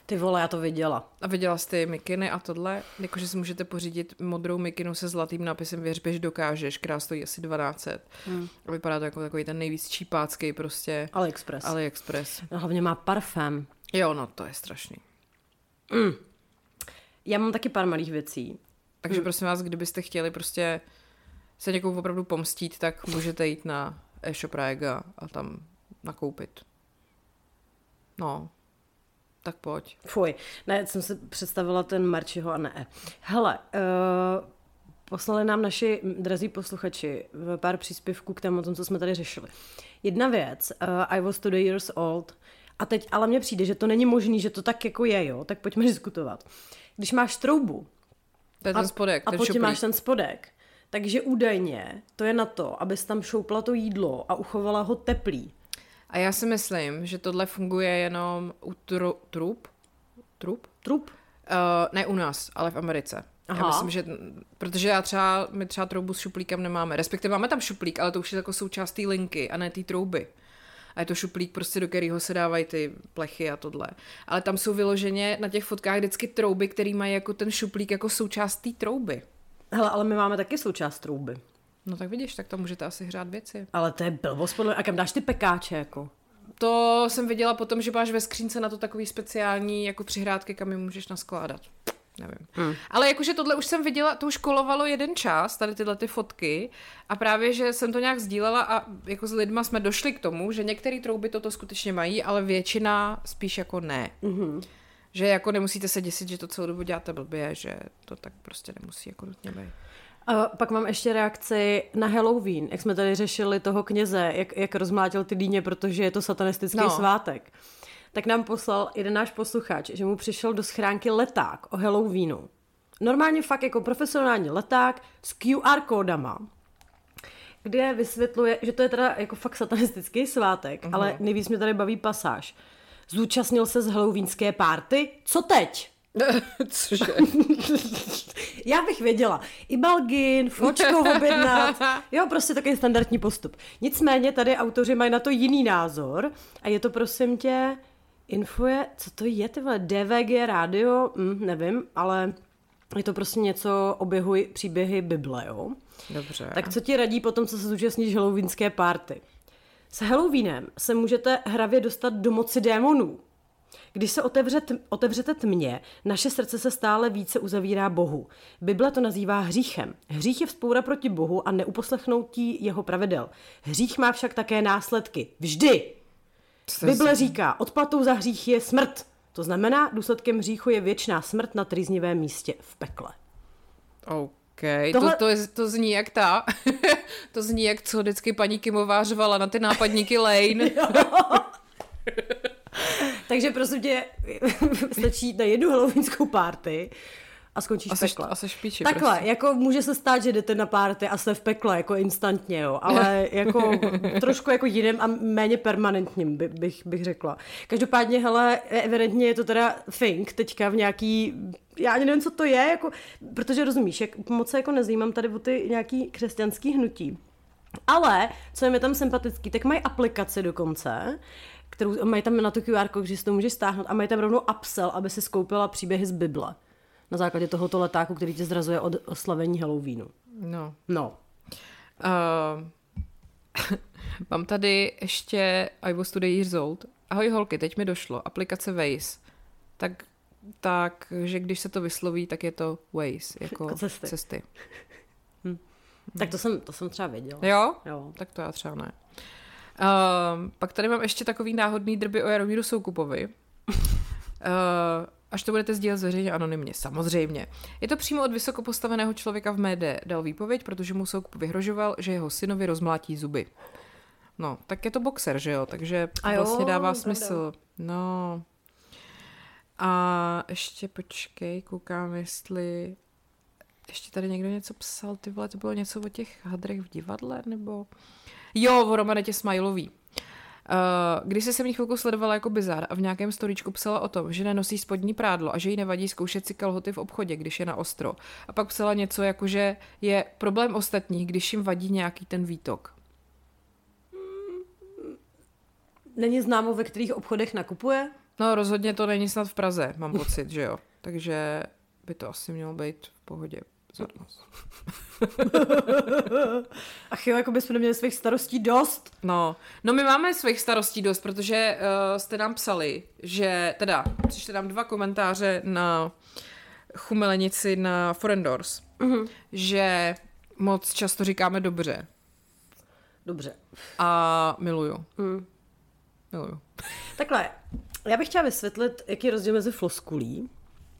Ty vole, já to viděla. A viděla jste mikiny a tohle? Jakože si můžete pořídit modrou mikinu se zlatým nápisem Věř, běž, dokážeš, která stojí asi 12. Hmm. A vypadá to jako takový ten nejvíc čípácký prostě. AliExpress. AliExpress. No, hlavně má parfém. Jo, no to je strašný. Mm. Já mám taky pár malých věcí. Takže mm. prosím vás, kdybyste chtěli prostě se někomu opravdu pomstít, tak můžete jít na e-shop Raiga a tam nakoupit. No, tak pojď. Fuj, ne, jsem si představila ten Marčiho a ne. Hele, uh, poslali nám naši drazí posluchači pár příspěvků k tému, co jsme tady řešili. Jedna věc, uh, I was today years old, a teď ale mně přijde, že to není možný, že to tak jako je, jo, tak pojďme diskutovat. Když máš troubu, to je ten spodek, a, ten a potom máš ten spodek, takže údajně to je na to, abys tam šoupla to jídlo a uchovala ho teplý. A já si myslím, že tohle funguje jenom u tru, trup. Trup? Trup? Uh, ne u nás, ale v Americe. Aha. Já myslím, že, protože já třeba, my třeba troubu s šuplíkem nemáme. Respektive máme tam šuplík, ale to už je jako součást té linky a ne té trouby. A je to šuplík prostě, do kterého se dávají ty plechy a tohle. Ale tam jsou vyloženě na těch fotkách vždycky trouby, které mají jako ten šuplík jako součást té trouby. Hele, ale my máme taky součást trouby. No tak vidíš, tak tam můžete asi hrát věci. Ale to je blbost podle A kam dáš ty pekáče jako? To jsem viděla potom, že máš ve skřínce na to takový speciální jako přihrádky, kam je můžeš naskládat. nevím. Hmm. Ale jakože tohle už jsem viděla, to už kolovalo jeden čas, tady tyhle ty fotky a právě, že jsem to nějak sdílela a jako s lidma jsme došli k tomu, že některé trouby toto skutečně mají, ale většina spíš jako ne. Hmm. Že jako nemusíte se děsit, že to celou dobu děláte blbě, že to tak prostě nemusí jako nutně být. A pak mám ještě reakci na Halloween, jak jsme tady řešili toho kněze, jak, jak rozmlátil ty dýně, protože je to satanistický no. svátek. Tak nám poslal jeden náš posluchač, že mu přišel do schránky leták o Halloweenu. Normálně fakt jako profesionální leták s QR kódama, kde vysvětluje, že to je teda jako fakt satanistický svátek, uh-huh. ale nejvíc mě tady baví pasáž. Zúčastnil se z halloweenské párty? Co teď? Cože? Já bych věděla. I balgin, fočkou objednat. Jo, prostě takový standardní postup. Nicméně tady autoři mají na to jiný názor a je to prosím tě infuje, co to je ty vole, DVG rádio, hm, nevím, ale je to prostě něco, oběhuj příběhy Bible, jo? Dobře. Tak co ti radí potom, co se zúčastníš halloweenské party? S Halloweenem se můžete hravě dostat do moci démonů. Když se otevře t- otevřete tmě, naše srdce se stále více uzavírá Bohu. Bible to nazývá hříchem. Hřích je vzpoura proti Bohu a neuposlechnutí jeho pravidel. Hřích má však také následky. Vždy! Bible říká, odplatou za hřích je smrt. To znamená, důsledkem hříchu je věčná smrt na trýznivém místě v pekle. OK, Tohle... to, to, je, to zní jak ta, to zní jak co vždycky paní Kimová řvala na ty nápadníky Lane. Takže prosím tě, stačí na jednu halloweenskou party a skončíš a v pekle. A seš píči, Takhle, prostě. jako může se stát, že jdete na party a jste v pekle, jako instantně, jo, ale jako trošku jako jiným a méně permanentním, by, bych, bych řekla. Každopádně, hele, evidentně je to teda think teďka v nějaký já ani nevím, co to je, jako, protože rozumíš, jak moc se jako nezajímám tady o ty nějaký křesťanský hnutí. Ale, co je mi tam sympatický, tak mají aplikaci dokonce, kterou mají tam na to QR kód, že si to můžeš stáhnout a mají tam rovnou upsell, aby si skoupila příběhy z Bible. Na základě tohoto letáku, který tě zrazuje od oslavení Halloweenu. No. No. Uh, mám tady ještě I was today years old. Ahoj holky, teď mi došlo. Aplikace Waze. Tak, tak, že když se to vysloví, tak je to Waze, jako, cesty. cesty. Hm. Tak to jsem, to jsem třeba věděla. Jo? Jo. Tak to já třeba ne. Um, pak tady mám ještě takový náhodný drby o Jaromíru Soukupovi. uh, až to budete sdílet zveřejně anonymně, samozřejmě. Je to přímo od vysoko postaveného člověka v médii. Dal výpověď, protože mu Soukup vyhrožoval, že jeho synovi rozmlátí zuby. No, tak je to boxer, že jo? Takže A jo, vlastně dává smysl. No. A ještě počkej, koukám, jestli ještě tady někdo něco psal, ty vole, to bylo něco o těch hadrech v divadle, nebo... Jo, o Romanetě Smajlový. Uh, když se jsem ji chvilku sledovala jako bizar a v nějakém storíčku psala o tom, že nenosí spodní prádlo a že jí nevadí zkoušet si kalhoty v obchodě, když je na ostro. A pak psala něco jako, že je problém ostatních, když jim vadí nějaký ten výtok. Není známo, ve kterých obchodech nakupuje? No rozhodně to není snad v Praze, mám pocit, že jo. Takže by to asi mělo být v pohodě. Zornost. Ach jo, jako bychom neměli svých starostí dost. No, no my máme svých starostí dost, protože uh, jste nám psali, že teda přišli nám dva komentáře na chumelenici na Forendors, Mhm. že moc často říkáme dobře Dobře. a miluju. Hm. Miluju. Takhle, já bych chtěla vysvětlit, jaký je rozdíl mezi floskulí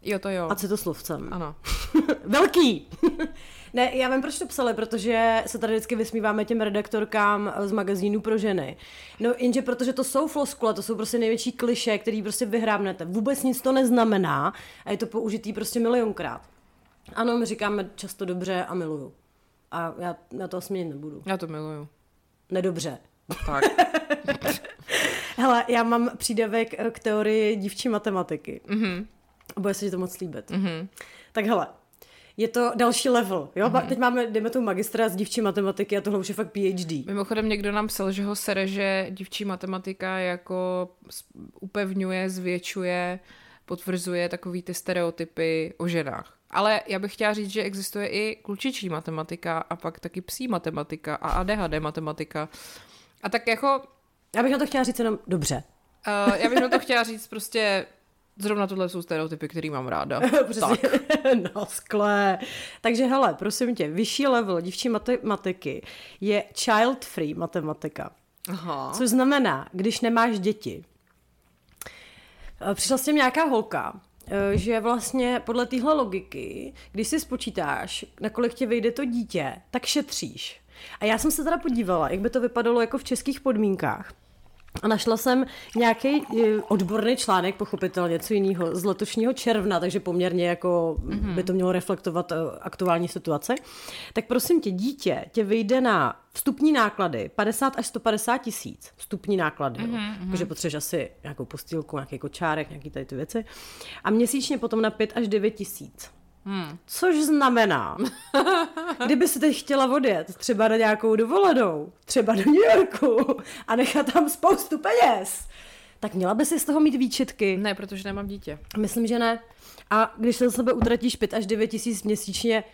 Jo, to jo. a citoslovcem. Ano. Velký! ne, já vím, proč to psali, protože se tady vždycky vysmíváme těm redaktorkám z magazínu pro ženy. No, jenže protože to jsou floskule, to jsou prostě největší kliše, který prostě vyhrábnete. Vůbec nic to neznamená a je to použitý prostě milionkrát. Ano, my říkáme často dobře a miluju. A já, já to asi měnit nebudu. Já to miluju. Nedobře. Tak. Hele, já mám přídavek k teorii dívčí matematiky. Mm-hmm. Bude se ti to moc líbit. Mm-hmm. Tak hele, je to další level, jo? Mm-hmm. Teď máme, jdeme tu magistra z dívčí matematiky a tohle už je fakt PhD. Mimochodem někdo nám psal, že ho sere, že dívčí matematika jako upevňuje, zvětšuje, potvrzuje takový ty stereotypy o ženách. Ale já bych chtěla říct, že existuje i klučičí matematika a pak taky psí matematika a ADHD matematika. A tak jako, Já bych na to chtěla říct jenom dobře. uh, já bych na to chtěla říct prostě zrovna tohle jsou stereotypy, který mám ráda. Přesně. tak. no, skle. Takže hele, prosím tě, vyšší level dívčí matematiky je child-free matematika. Aha. Což znamená, když nemáš děti. Eh, Přišla s tím nějaká holka, eh, že vlastně podle téhle logiky, když si spočítáš, na kolik tě vyjde to dítě, tak šetříš. A já jsem se teda podívala, jak by to vypadalo jako v českých podmínkách. A našla jsem nějaký eh, odborný článek, pochopitelně něco jiného, z letošního června, takže poměrně jako mm-hmm. by to mělo reflektovat uh, aktuální situace. Tak prosím tě, dítě tě vyjde na vstupní náklady 50 až 150 tisíc. Vstupní náklady, mm-hmm. takže potřebuješ asi nějakou postýlku, nějaký kočárek, nějaký tady ty věci. A měsíčně potom na 5 až 9 tisíc. Hmm. Což znamená, kdyby si teď chtěla odjet třeba na nějakou dovolenou, třeba do New Yorku a nechat tam spoustu peněz, tak měla by si z toho mít výčitky. Ne, protože nemám dítě. Myslím, že ne. A když se za sebe utratíš 5 až 9 tisíc měsíčně,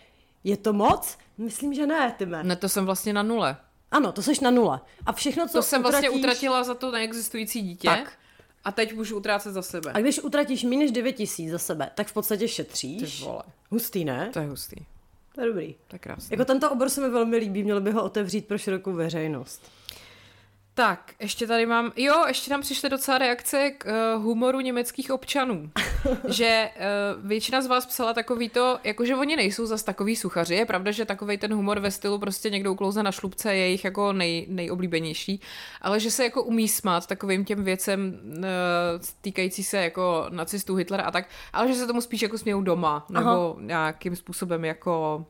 je to moc? Myslím, že ne, Tyme. Ne, to jsem vlastně na nule. Ano, to seš na nule. A všechno, co To jsem vlastně utratíš... utratila za to neexistující dítě. Tak. A teď můžu utrácet za sebe. A když utratíš méně než 9 tisíc za sebe, tak v podstatě šetříš. Ty vole. Hustý, ne? To je hustý. To je dobrý. To je krásný. Jako tento obor se mi velmi líbí, měli by ho otevřít pro širokou veřejnost. Tak, ještě tady mám, jo, ještě nám přišly docela reakce k uh, humoru německých občanů. že uh, většina z vás psala takový to, jakože oni nejsou zas takový suchaři. Je pravda, že takový ten humor ve stylu prostě někdo uklouzne na šlubce je jejich jako nej, nejoblíbenější, ale že se jako umí smát takovým těm věcem uh, týkající se jako nacistů, Hitlera a tak, ale že se tomu spíš jako smějou doma, nebo Aha. nějakým způsobem jako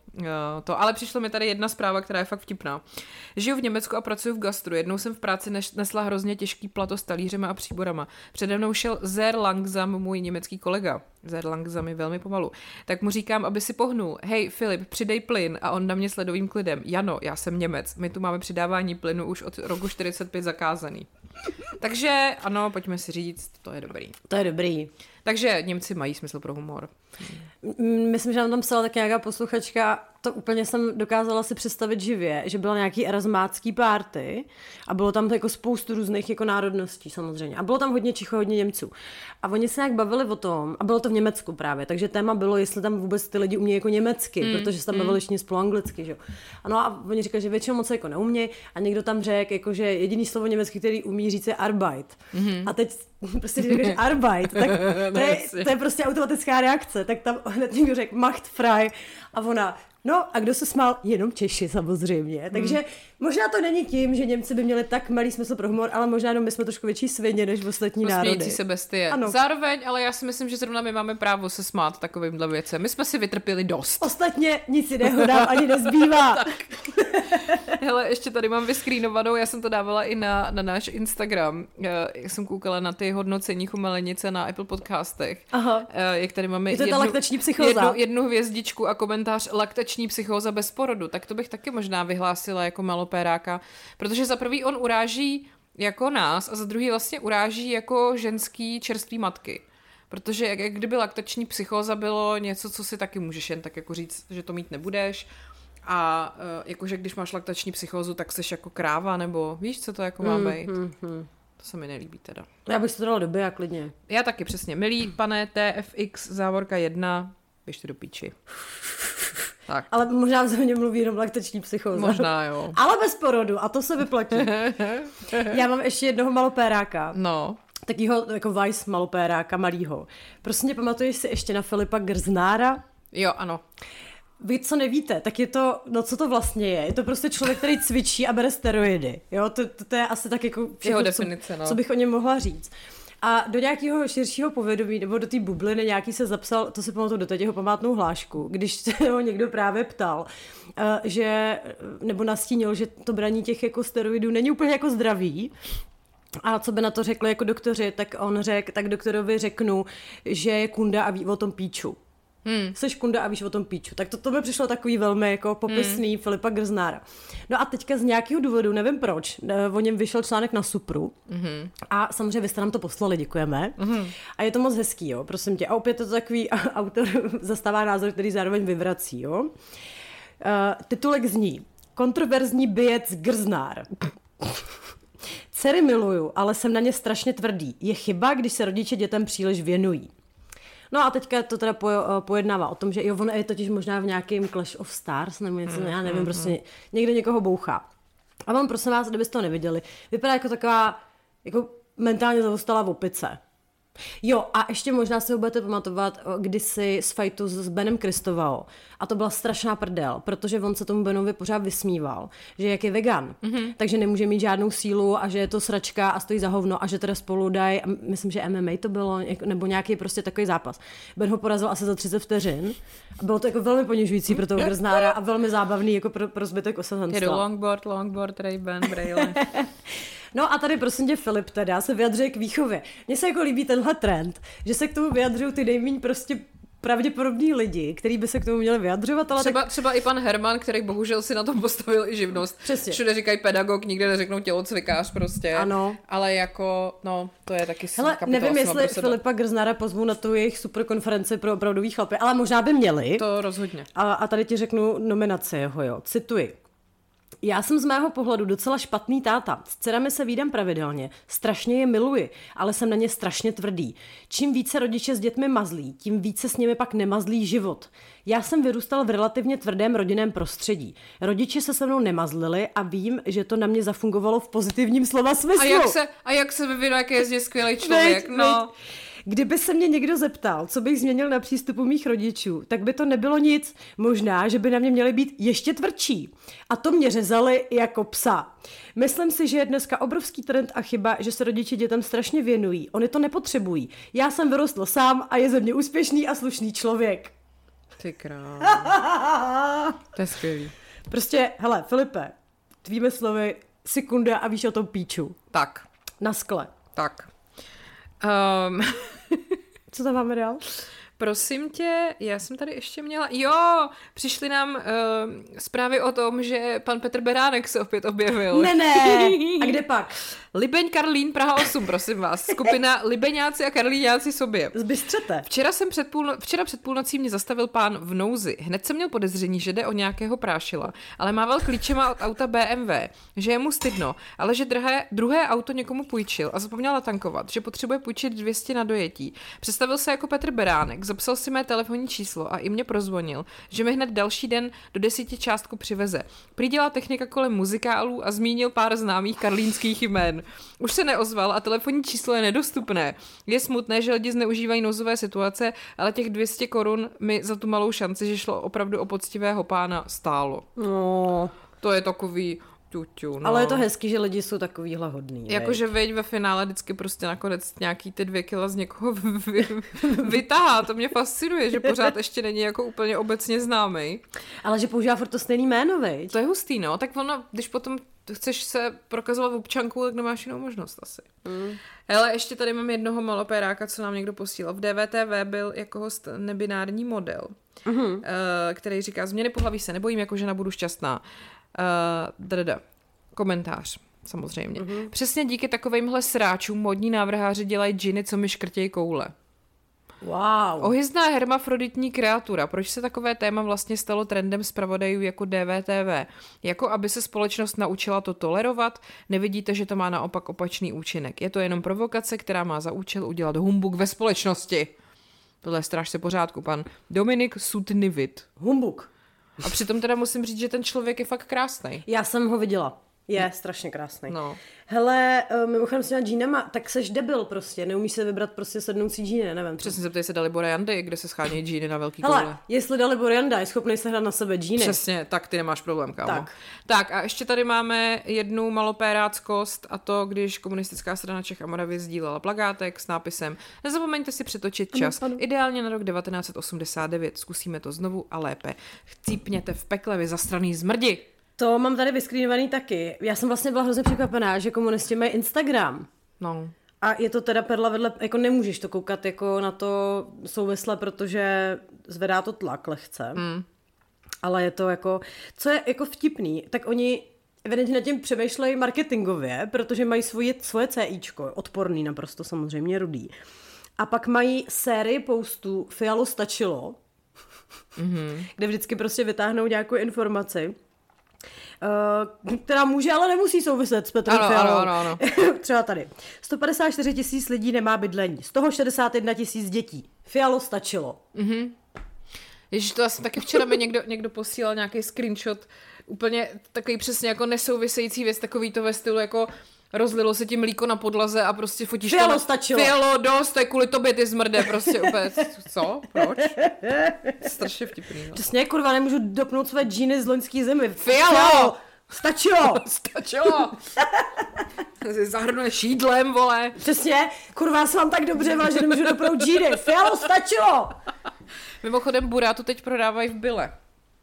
to. Ale přišlo mi tady jedna zpráva, která je fakt vtipná. Žiju v Německu a pracuji v gastru. Jednou jsem v práci nesla hrozně těžký plato s talířema a příborama. Přede mnou šel Zer Langsam, můj německý kolega. Zer Langsam je velmi pomalu. Tak mu říkám, aby si pohnul. Hej, Filip, přidej plyn. A on na mě sledovým klidem. Jano, já jsem Němec. My tu máme přidávání plynu už od roku 45 zakázaný. Takže ano, pojďme si říct, to je dobrý. To je dobrý. Takže Němci mají smysl pro humor. Myslím, že nám tam psala tak nějaká posluchačka, to úplně jsem dokázala si představit živě, že byla nějaký erasmácký párty a bylo tam jako spoustu různých jako národností samozřejmě. A bylo tam hodně Čicho, hodně Němců. A oni se nějak bavili o tom, a bylo to v Německu právě, takže téma bylo, jestli tam vůbec ty lidi umějí jako německy, mm, protože se tam mm. bavili všichni spolu anglicky, že Ano a oni říkali, že většinou moc jako neumějí a někdo tam řekl, jako, že jediný slovo německy, který umí říct, je Arbeit. Mm-hmm. A teď prostě když řekneš Arbeit, tak to je, to je prostě automatická reakce. Tak tam hned někdo řekl Macht frei a ona, No a kdo se smál? Jenom Češi samozřejmě. Takže hmm. možná to není tím, že Němci by měli tak malý smysl pro humor, ale možná jenom my jsme trošku větší svině než v ostatní národy. se bestie. Ano. Zároveň, ale já si myslím, že zrovna my máme právo se smát takovýmhle věcem. My jsme si vytrpěli dost. Ostatně nic jiného nám ani nezbývá. Hele, ještě tady mám vyskrínovanou, já jsem to dávala i na, na náš Instagram. Já jsem koukala na ty hodnocení chumelenice na Apple podcastech. Aha. Jak tady máme Je to jednu, ta laktační psychóza. Jednu, jednu hvězdičku a komentář laktační laktační psychóza bez porodu, tak to bych taky možná vyhlásila jako malopéráka, protože za prvý on uráží jako nás a za druhý vlastně uráží jako ženský čerstvý matky. Protože jak, jak kdyby laktační psychóza bylo něco, co si taky můžeš jen tak jako říct, že to mít nebudeš. A uh, jakože když máš laktační psychózu, tak jsi jako kráva, nebo víš, co to jako má mm, být. Mm, mm. To se mi nelíbí teda. Já bych se to dala do a klidně. Já taky přesně. Milý pane TFX závorka 1, běžte do píči. Tak. Ale možná v země mluví jenom laktační psychóza. Možná jo. Ale bez porodu a to se vyplatí. Já mám ještě jednoho malopéráka. No. Takýho jako Vice malopéráka malýho. Prostě pamatuješ si ještě na Filipa Grznára? Jo, ano. Vy, co nevíte, tak je to, no co to vlastně je? Je to prostě člověk, který cvičí a bere steroidy. Jo, to, to, to je asi tak jako všechno, Jeho definice, co, no. co bych o něm mohla říct. A do nějakého širšího povědomí, nebo do té bubliny nějaký se zapsal, to si pamatuju do jeho památnou hlášku, když se ho někdo právě ptal, eh, že, nebo nastínil, že to braní těch jako steroidů není úplně jako zdravý, a co by na to řekli jako doktoři, tak on řekl, tak doktorovi řeknu, že je kunda a ví o tom píču. Hmm. Seš kunda a víš o tom píču. Tak to, to mi přišlo takový velmi jako popisný hmm. Filipa Grznára. No a teďka z nějakého důvodu, nevím proč, o něm vyšel článek na Supru hmm. a samozřejmě vy jste nám to poslali, děkujeme. Hmm. A je to moc hezký, jo, prosím tě. A opět je to takový autor zastává názor, který zároveň vyvrací, jo. Uh, titulek zní Kontroverzní bijec Grznár. Dcery miluju, ale jsem na ně strašně tvrdý. Je chyba, když se rodiče dětem příliš věnují. No a teďka to teda po, pojednává o tom, že jo, on je totiž možná v nějakém Clash of Stars, nebo něco, mm, já nevím, mm, prostě někde někoho bouchá. A on, prosím vás, kdybyste to neviděli, vypadá jako taková, jako mentálně zaostalá v opice. Jo, a ještě možná si ho budete pamatovat kdysi z fightu s Benem Kristovao. A to byla strašná prdel, protože on se tomu Benovi pořád vysmíval, že jak je vegan, mm-hmm. takže nemůže mít žádnou sílu a že je to sračka a stojí za hovno a že teda spolu dají, myslím, že MMA to bylo, nebo nějaký prostě takový zápas. Ben ho porazil asi za 30 vteřin a bylo to jako velmi ponižující pro toho Grznára a velmi zábavný jako pro, pro zbytek osazenstva. Jedu longboard, longboard, Ray-Ban, Braille. No a tady prosím tě Filip teda se vyjadřuje k výchově. Mně se jako líbí tenhle trend, že se k tomu vyjadřují ty nejméně prostě pravděpodobní lidi, kteří by se k tomu měli vyjadřovat. Ale třeba, tak... třeba i pan Herman, který bohužel si na tom postavil i živnost. Přesně. Všude říkají pedagog, nikde neřeknou tělocvikář prostě. Ano. Ale jako, no, to je taky Hele, nevím, jestli Filipa Grznara pozvu na tu jejich super konferenci pro opravdový chlapy, ale možná by měli. To rozhodně. A, a tady ti řeknu nominaci jeho, jo. Cituji. Já jsem z mého pohledu docela špatný táta. S dcerami se výdám pravidelně. Strašně je miluji, ale jsem na ně strašně tvrdý. Čím více rodiče s dětmi mazlí, tím více s nimi pak nemazlí život. Já jsem vyrůstal v relativně tvrdém rodinném prostředí. Rodiče se se mnou nemazlili a vím, že to na mě zafungovalo v pozitivním slova smyslu. A jak se, a jak se vyvinul, jak je skvělý člověk, veď, no. Veď. Kdyby se mě někdo zeptal, co bych změnil na přístupu mých rodičů, tak by to nebylo nic. Možná, že by na mě měli být ještě tvrdší. A to mě řezali jako psa. Myslím si, že je dneska obrovský trend a chyba, že se rodiče dětem strašně věnují. Oni to nepotřebují. Já jsem vyrostl sám a je ze mě úspěšný a slušný člověk. Ty král. to je skvělý. Prostě, hele, Filipe, tvými slovy, sekunda a víš o tom píču. Tak. Na skle. Tak. Um, Co tam máme dál? Prosím tě, já jsem tady ještě měla... Jo, přišly nám uh, zprávy o tom, že pan Petr Beránek se opět objevil. Ne, ne. A kde pak? Libeň Karlín Praha 8, prosím vás. Skupina Libeňáci a Karlíňáci sobě. Zbystřete. Včera, jsem před půl, včera před půlnocí mě zastavil pán v nouzi. Hned jsem měl podezření, že jde o nějakého prášila, ale mával klíčema od auta BMW, že je mu stydno, ale že druhé, druhé auto někomu půjčil a zapomněl tankovat, že potřebuje půjčit 200 na dojetí. Představil se jako Petr Beránek, zapsal si mé telefonní číslo a i mě prozvonil, že mi hned další den do desíti částku přiveze. Prý technika kolem muzikálů a zmínil pár známých karlínských jmén. Už se neozval a telefonní číslo je nedostupné. Je smutné, že lidi zneužívají nouzové situace, ale těch 200 korun mi za tu malou šanci, že šlo opravdu o poctivého pána, stálo. No. To je takový, Tuťu, no. Ale je to hezký, že lidi jsou takovýhle hodný. Jakože veď ve finále vždycky prostě nakonec nějaký ty dvě kila z někoho vy, vytahá. To mě fascinuje, že pořád ještě není jako úplně obecně známý. Ale že používá furt to stejný jméno, veď? To je hustý, no. Tak ono, když potom chceš se prokazovat v občanku, tak nemáš jinou možnost asi. Mm. Ale ještě tady mám jednoho malopéráka, co nám někdo posílal. V DVTV byl jako host nebinární model, mm-hmm. který říká, změny pohlaví se nebojím, jako žena budu šťastná. Uh, dada. Komentář, samozřejmě. Mm-hmm. Přesně díky takovýmhle sráčům modní návrháři dělají džiny, co mi škrtějí koule. Wow. Ohyzná hermafroditní kreatura. Proč se takové téma vlastně stalo trendem zpravodajů jako DVTV? Jako aby se společnost naučila to tolerovat? Nevidíte, že to má naopak opačný účinek. Je to jenom provokace, která má za účel udělat humbuk ve společnosti. Tohle je strašně pořádku, pan Dominik Sutnivit. Humbuk. A přitom teda musím říct, že ten člověk je fakt krásný. Já jsem ho viděla. Je strašně krásný. No. Hele, uh, mimochodem s těma džínama, tak seš debil prostě, neumíš se vybrat prostě sednoucí džíny, nevím. Přesně se ptej se Dalibora Jandy, kde se schánějí džíny na velký Hele, koule. jestli Dalibor Janda je schopný sehnat na sebe džíny. Přesně, tak ty nemáš problém, kámo. Tak. tak a ještě tady máme jednu malopéráckost a to, když komunistická strana Čech a Moravy sdílela plagátek s nápisem Nezapomeňte si přetočit čas, ano, ano. ideálně na rok 1989. Zkusíme to znovu a lépe. Chcípněte v pekle, vy zastraný zmrdi. To mám tady vyskrýnovaný taky. Já jsem vlastně byla hrozně překvapená, že komunisti mají Instagram. No. A je to teda perla vedle, jako nemůžeš to koukat jako na to souvisle, protože zvedá to tlak lehce. Mm. Ale je to jako, co je jako vtipný, tak oni evidentně nad tím přemýšlejí marketingově, protože mají svoje, svoje CIčko, odporný naprosto samozřejmě, rudý. A pak mají sérii postů Fialo stačilo, mm-hmm. kde vždycky prostě vytáhnou nějakou informaci Uh, která může, ale nemusí souviset s Petrem ano, Fialou. Ano, ano, ano. Třeba tady. 154 tisíc lidí nemá bydlení, z toho 61 tisíc dětí. Fialo stačilo. Ježíš, to asi taky včera mi někdo, někdo posílal nějaký screenshot, úplně takový přesně jako nesouvisející věc, takový to ve stylu jako rozlilo se ti mlíko na podlaze a prostě fotíš Fialo to. stačilo. Fialo, dost, to je kvůli tobě, ty zmrde, prostě úplně, co? Proč? Strašně vtipný, no. Přesně, kurva, nemůžu dopnout své džíny z loňský zimy. Fialo! Stačilo! Stačilo! Zahrnuje šídlem, vole. Přesně, kurva, já se vám tak dobře že nemůžu dopnout džíny. Fialo, stačilo! Mimochodem, burátu teď prodávají v Byle.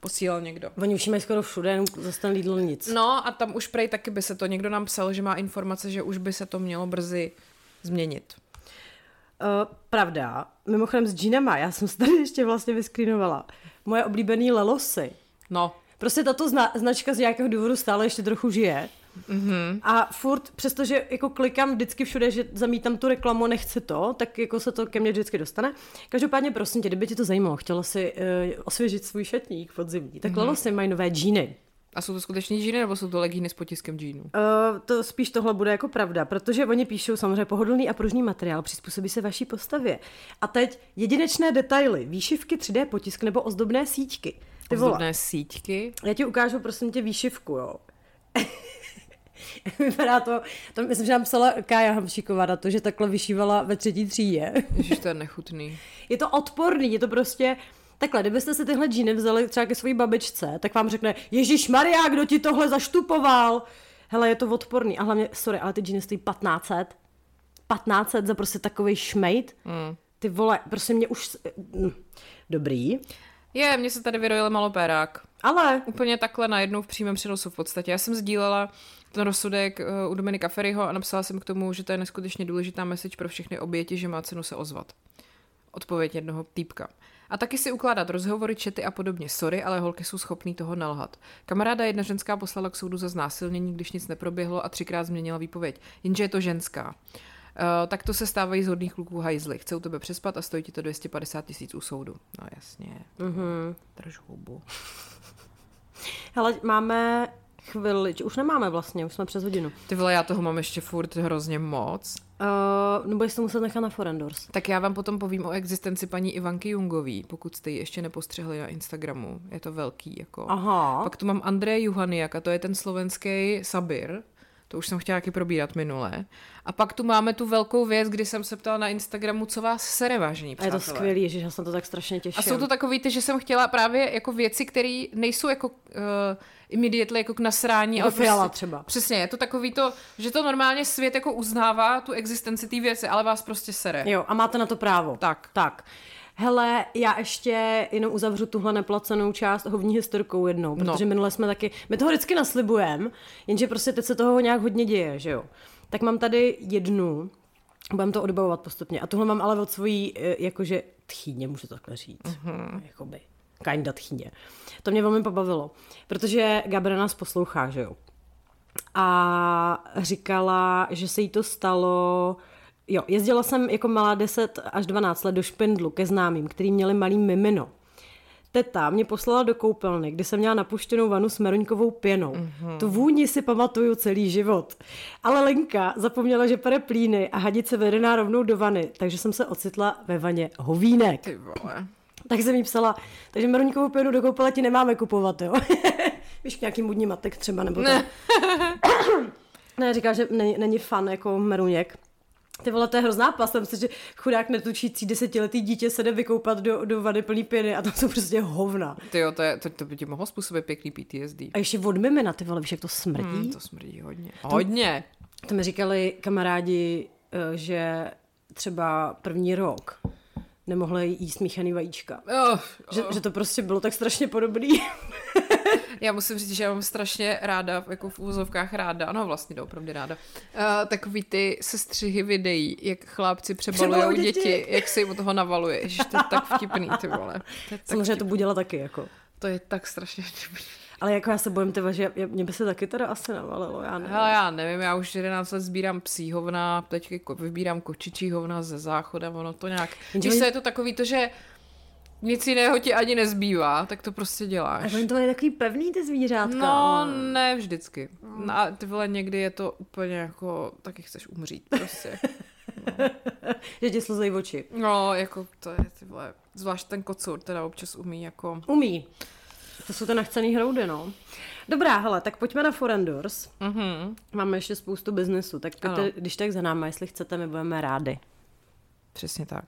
Posílal někdo. Oni už mají skoro všude, jenom zase ten Lidl nic. No a tam už prej taky by se to, někdo nám psal, že má informace, že už by se to mělo brzy změnit. Uh, pravda, mimochodem s džínama, já jsem se tady ještě vlastně vyskrinovala. Moje oblíbený Lelosy. No, Prostě tato zna- značka z nějakého důvodu stále ještě trochu žije. Mm-hmm. A furt, přestože jako klikám vždycky všude, že zamítám tu reklamu, nechci to, tak jako se to ke mně vždycky dostane. Každopádně, prosím tě, kdyby tě to zajímalo, chtěla si uh, osvěžit svůj šatník podzimní, tak mm-hmm. Lelosy mají nové džíny. a jsou to skutečně džíny, nebo jsou to legíny s potiskem džínů? Uh, to spíš tohle bude jako pravda, protože oni píšou samozřejmě pohodlný a pružný materiál, přizpůsobí se vaší postavě. A teď jedinečné detaily, výšivky, 3D potisk nebo ozdobné síťky. Ty vole, Ozdobné síťky. já ti ukážu prosím tě výšivku, jo. Vypadá to, to myslím, že nám psala Kája Hamšíková na to, že takhle vyšívala ve třetí třídě. Ježiš, to je nechutný. Je to odporný, je to prostě... Takhle, kdybyste si tyhle džíny vzali třeba ke své babičce, tak vám řekne, Ježíš Maria, kdo ti tohle zaštupoval? Hele, je to odporný. A hlavně, sorry, ale ty džíny stojí 1500. 1500 za prostě takový šmejt. Mm. Ty vole, prostě mě už... mm, Dobrý. Je, mně se tady vyrojil malopérák. Ale Úplně takhle najednou v přímém přenosu v podstatě. Já jsem sdílela ten rozsudek eh, u Dominika Ferryho a napsala jsem k tomu, že to je neskutečně důležitá message pro všechny oběti, že má cenu se ozvat. Odpověď jednoho týpka. A taky si ukládat rozhovory, čety a podobně. Sorry, ale holky jsou schopný toho nalhat. Kamaráda jedna ženská poslala k soudu za znásilnění, když nic neproběhlo a třikrát změnila výpověď. Jenže je to ženská. Uh, tak to se stávají z hodných kluků hajzly. Chcou tebe přespat a stojí ti to 250 tisíc u soudu. No jasně. Mm-hmm. Drž hubu. hele, máme chvíli, už nemáme vlastně, už jsme přes hodinu. Ty vole, já toho mám ještě furt hrozně moc. Uh, nebo jestli to muset nechat na Forendors. Tak já vám potom povím o existenci paní Ivanky Jungový, pokud jste ji ještě nepostřehli na Instagramu. Je to velký, jako. Aha. Pak tu mám Andreje Juhaniak a to je ten slovenský Sabir. To už jsem chtěla taky probírat minule. A pak tu máme tu velkou věc, kdy jsem se ptala na Instagramu, co vás sere, vážení A je to přátelé. skvělý, že já jsem to tak strašně těším. A jsou to takový ty, že jsem chtěla právě jako věci, které nejsou jako uh, immediately jako k nasrání. Jako ale prostě, třeba. Přesně, je to takový to, že to normálně svět jako uznává tu existenci té věci, ale vás prostě sere. Jo, a máte na to právo. Tak. Tak. Hele, já ještě jenom uzavřu tuhle neplacenou část hovní historkou jednou, protože no. minule jsme taky, my toho vždycky naslibujeme, jenže prostě teď se toho nějak hodně děje, že jo. Tak mám tady jednu, budeme to odbavovat postupně. A tohle mám ale od svojí, eh, jakože tchýně, můžu to takhle říct. Mm-hmm. Jakoby, kinda tchýně. To mě velmi pobavilo, protože Gabra nás poslouchá, že jo. A říkala, že se jí to stalo... Jo, jezdila jsem jako malá 10 až 12 let do Špindlu ke známým, který měli malý mimino. Teta mě poslala do koupelny, kde jsem měla napuštěnou vanu s meruňkovou pěnou. Mm-hmm. Tu vůni si pamatuju celý život. Ale Lenka zapomněla, že pere plíny a hadice vedená rovnou do vany, takže jsem se ocitla ve vaně hovínek. Ty vole. Tak jsem jí psala, takže meruňkovou pěnu do koupele ti nemáme kupovat, jo. Víš, nějaký mudní matek třeba, nebo ne. ne, říká, že není, není fan jako meruněk. Ty vole, to je hrozná past, myslím, že chudák netučící desetiletý dítě se jde vykoupat do, do vady plný pěny a tam jsou prostě hovna. Ty jo, to, je, to, to by ti mohlo způsobit pěkný PTSD. A ještě od mimina, ty vole, víš, jak to smrdí? Hmm, to smrdí hodně. Hodně. To mi říkali kamarádi, eh, že třeba první rok nemohli jíst míchaný vajíčka. Oh, Že, že to prostě bylo tak strašně podobný. Já musím říct, že já mám strašně ráda, jako v úzovkách ráda, no vlastně opravdu ráda, uh, takový ty sestřihy videí, jak chlápci přebalují děti. děti. jak se jim od toho navaluje. Ježiš, to je tak vtipný, ty vole. To je tak, Samozřejmě to vtipný. budila taky, jako. to je tak strašně vtipný. Ale jako já se bojím, tyva, že já- mě by se taky teda asi navalilo, já nevím. Hele, já nevím, já už 11 let sbírám psí hovna, teď vybírám kočičí hovna ze záchoda, ono to nějak... Oni- co je to takový to, že nic jiného ti ani nezbývá, tak to prostě A děláš. oni to mají takový pevný, ty zvířátka. No, ale- ne vždycky. No, a ty vole, někdy je to úplně jako, taky chceš umřít prostě. že ti slzejí oči. No, jako to je, ty vole, zvlášť ten kocur teda občas umí jako... Umí. To jsou ty nachcený hroudy, no. Dobrá, hele, tak pojďme na Forendors. Mhm. Máme ještě spoustu biznesu, tak pojďte, Ano. když tak za náma, jestli chcete, my budeme rádi. Přesně tak.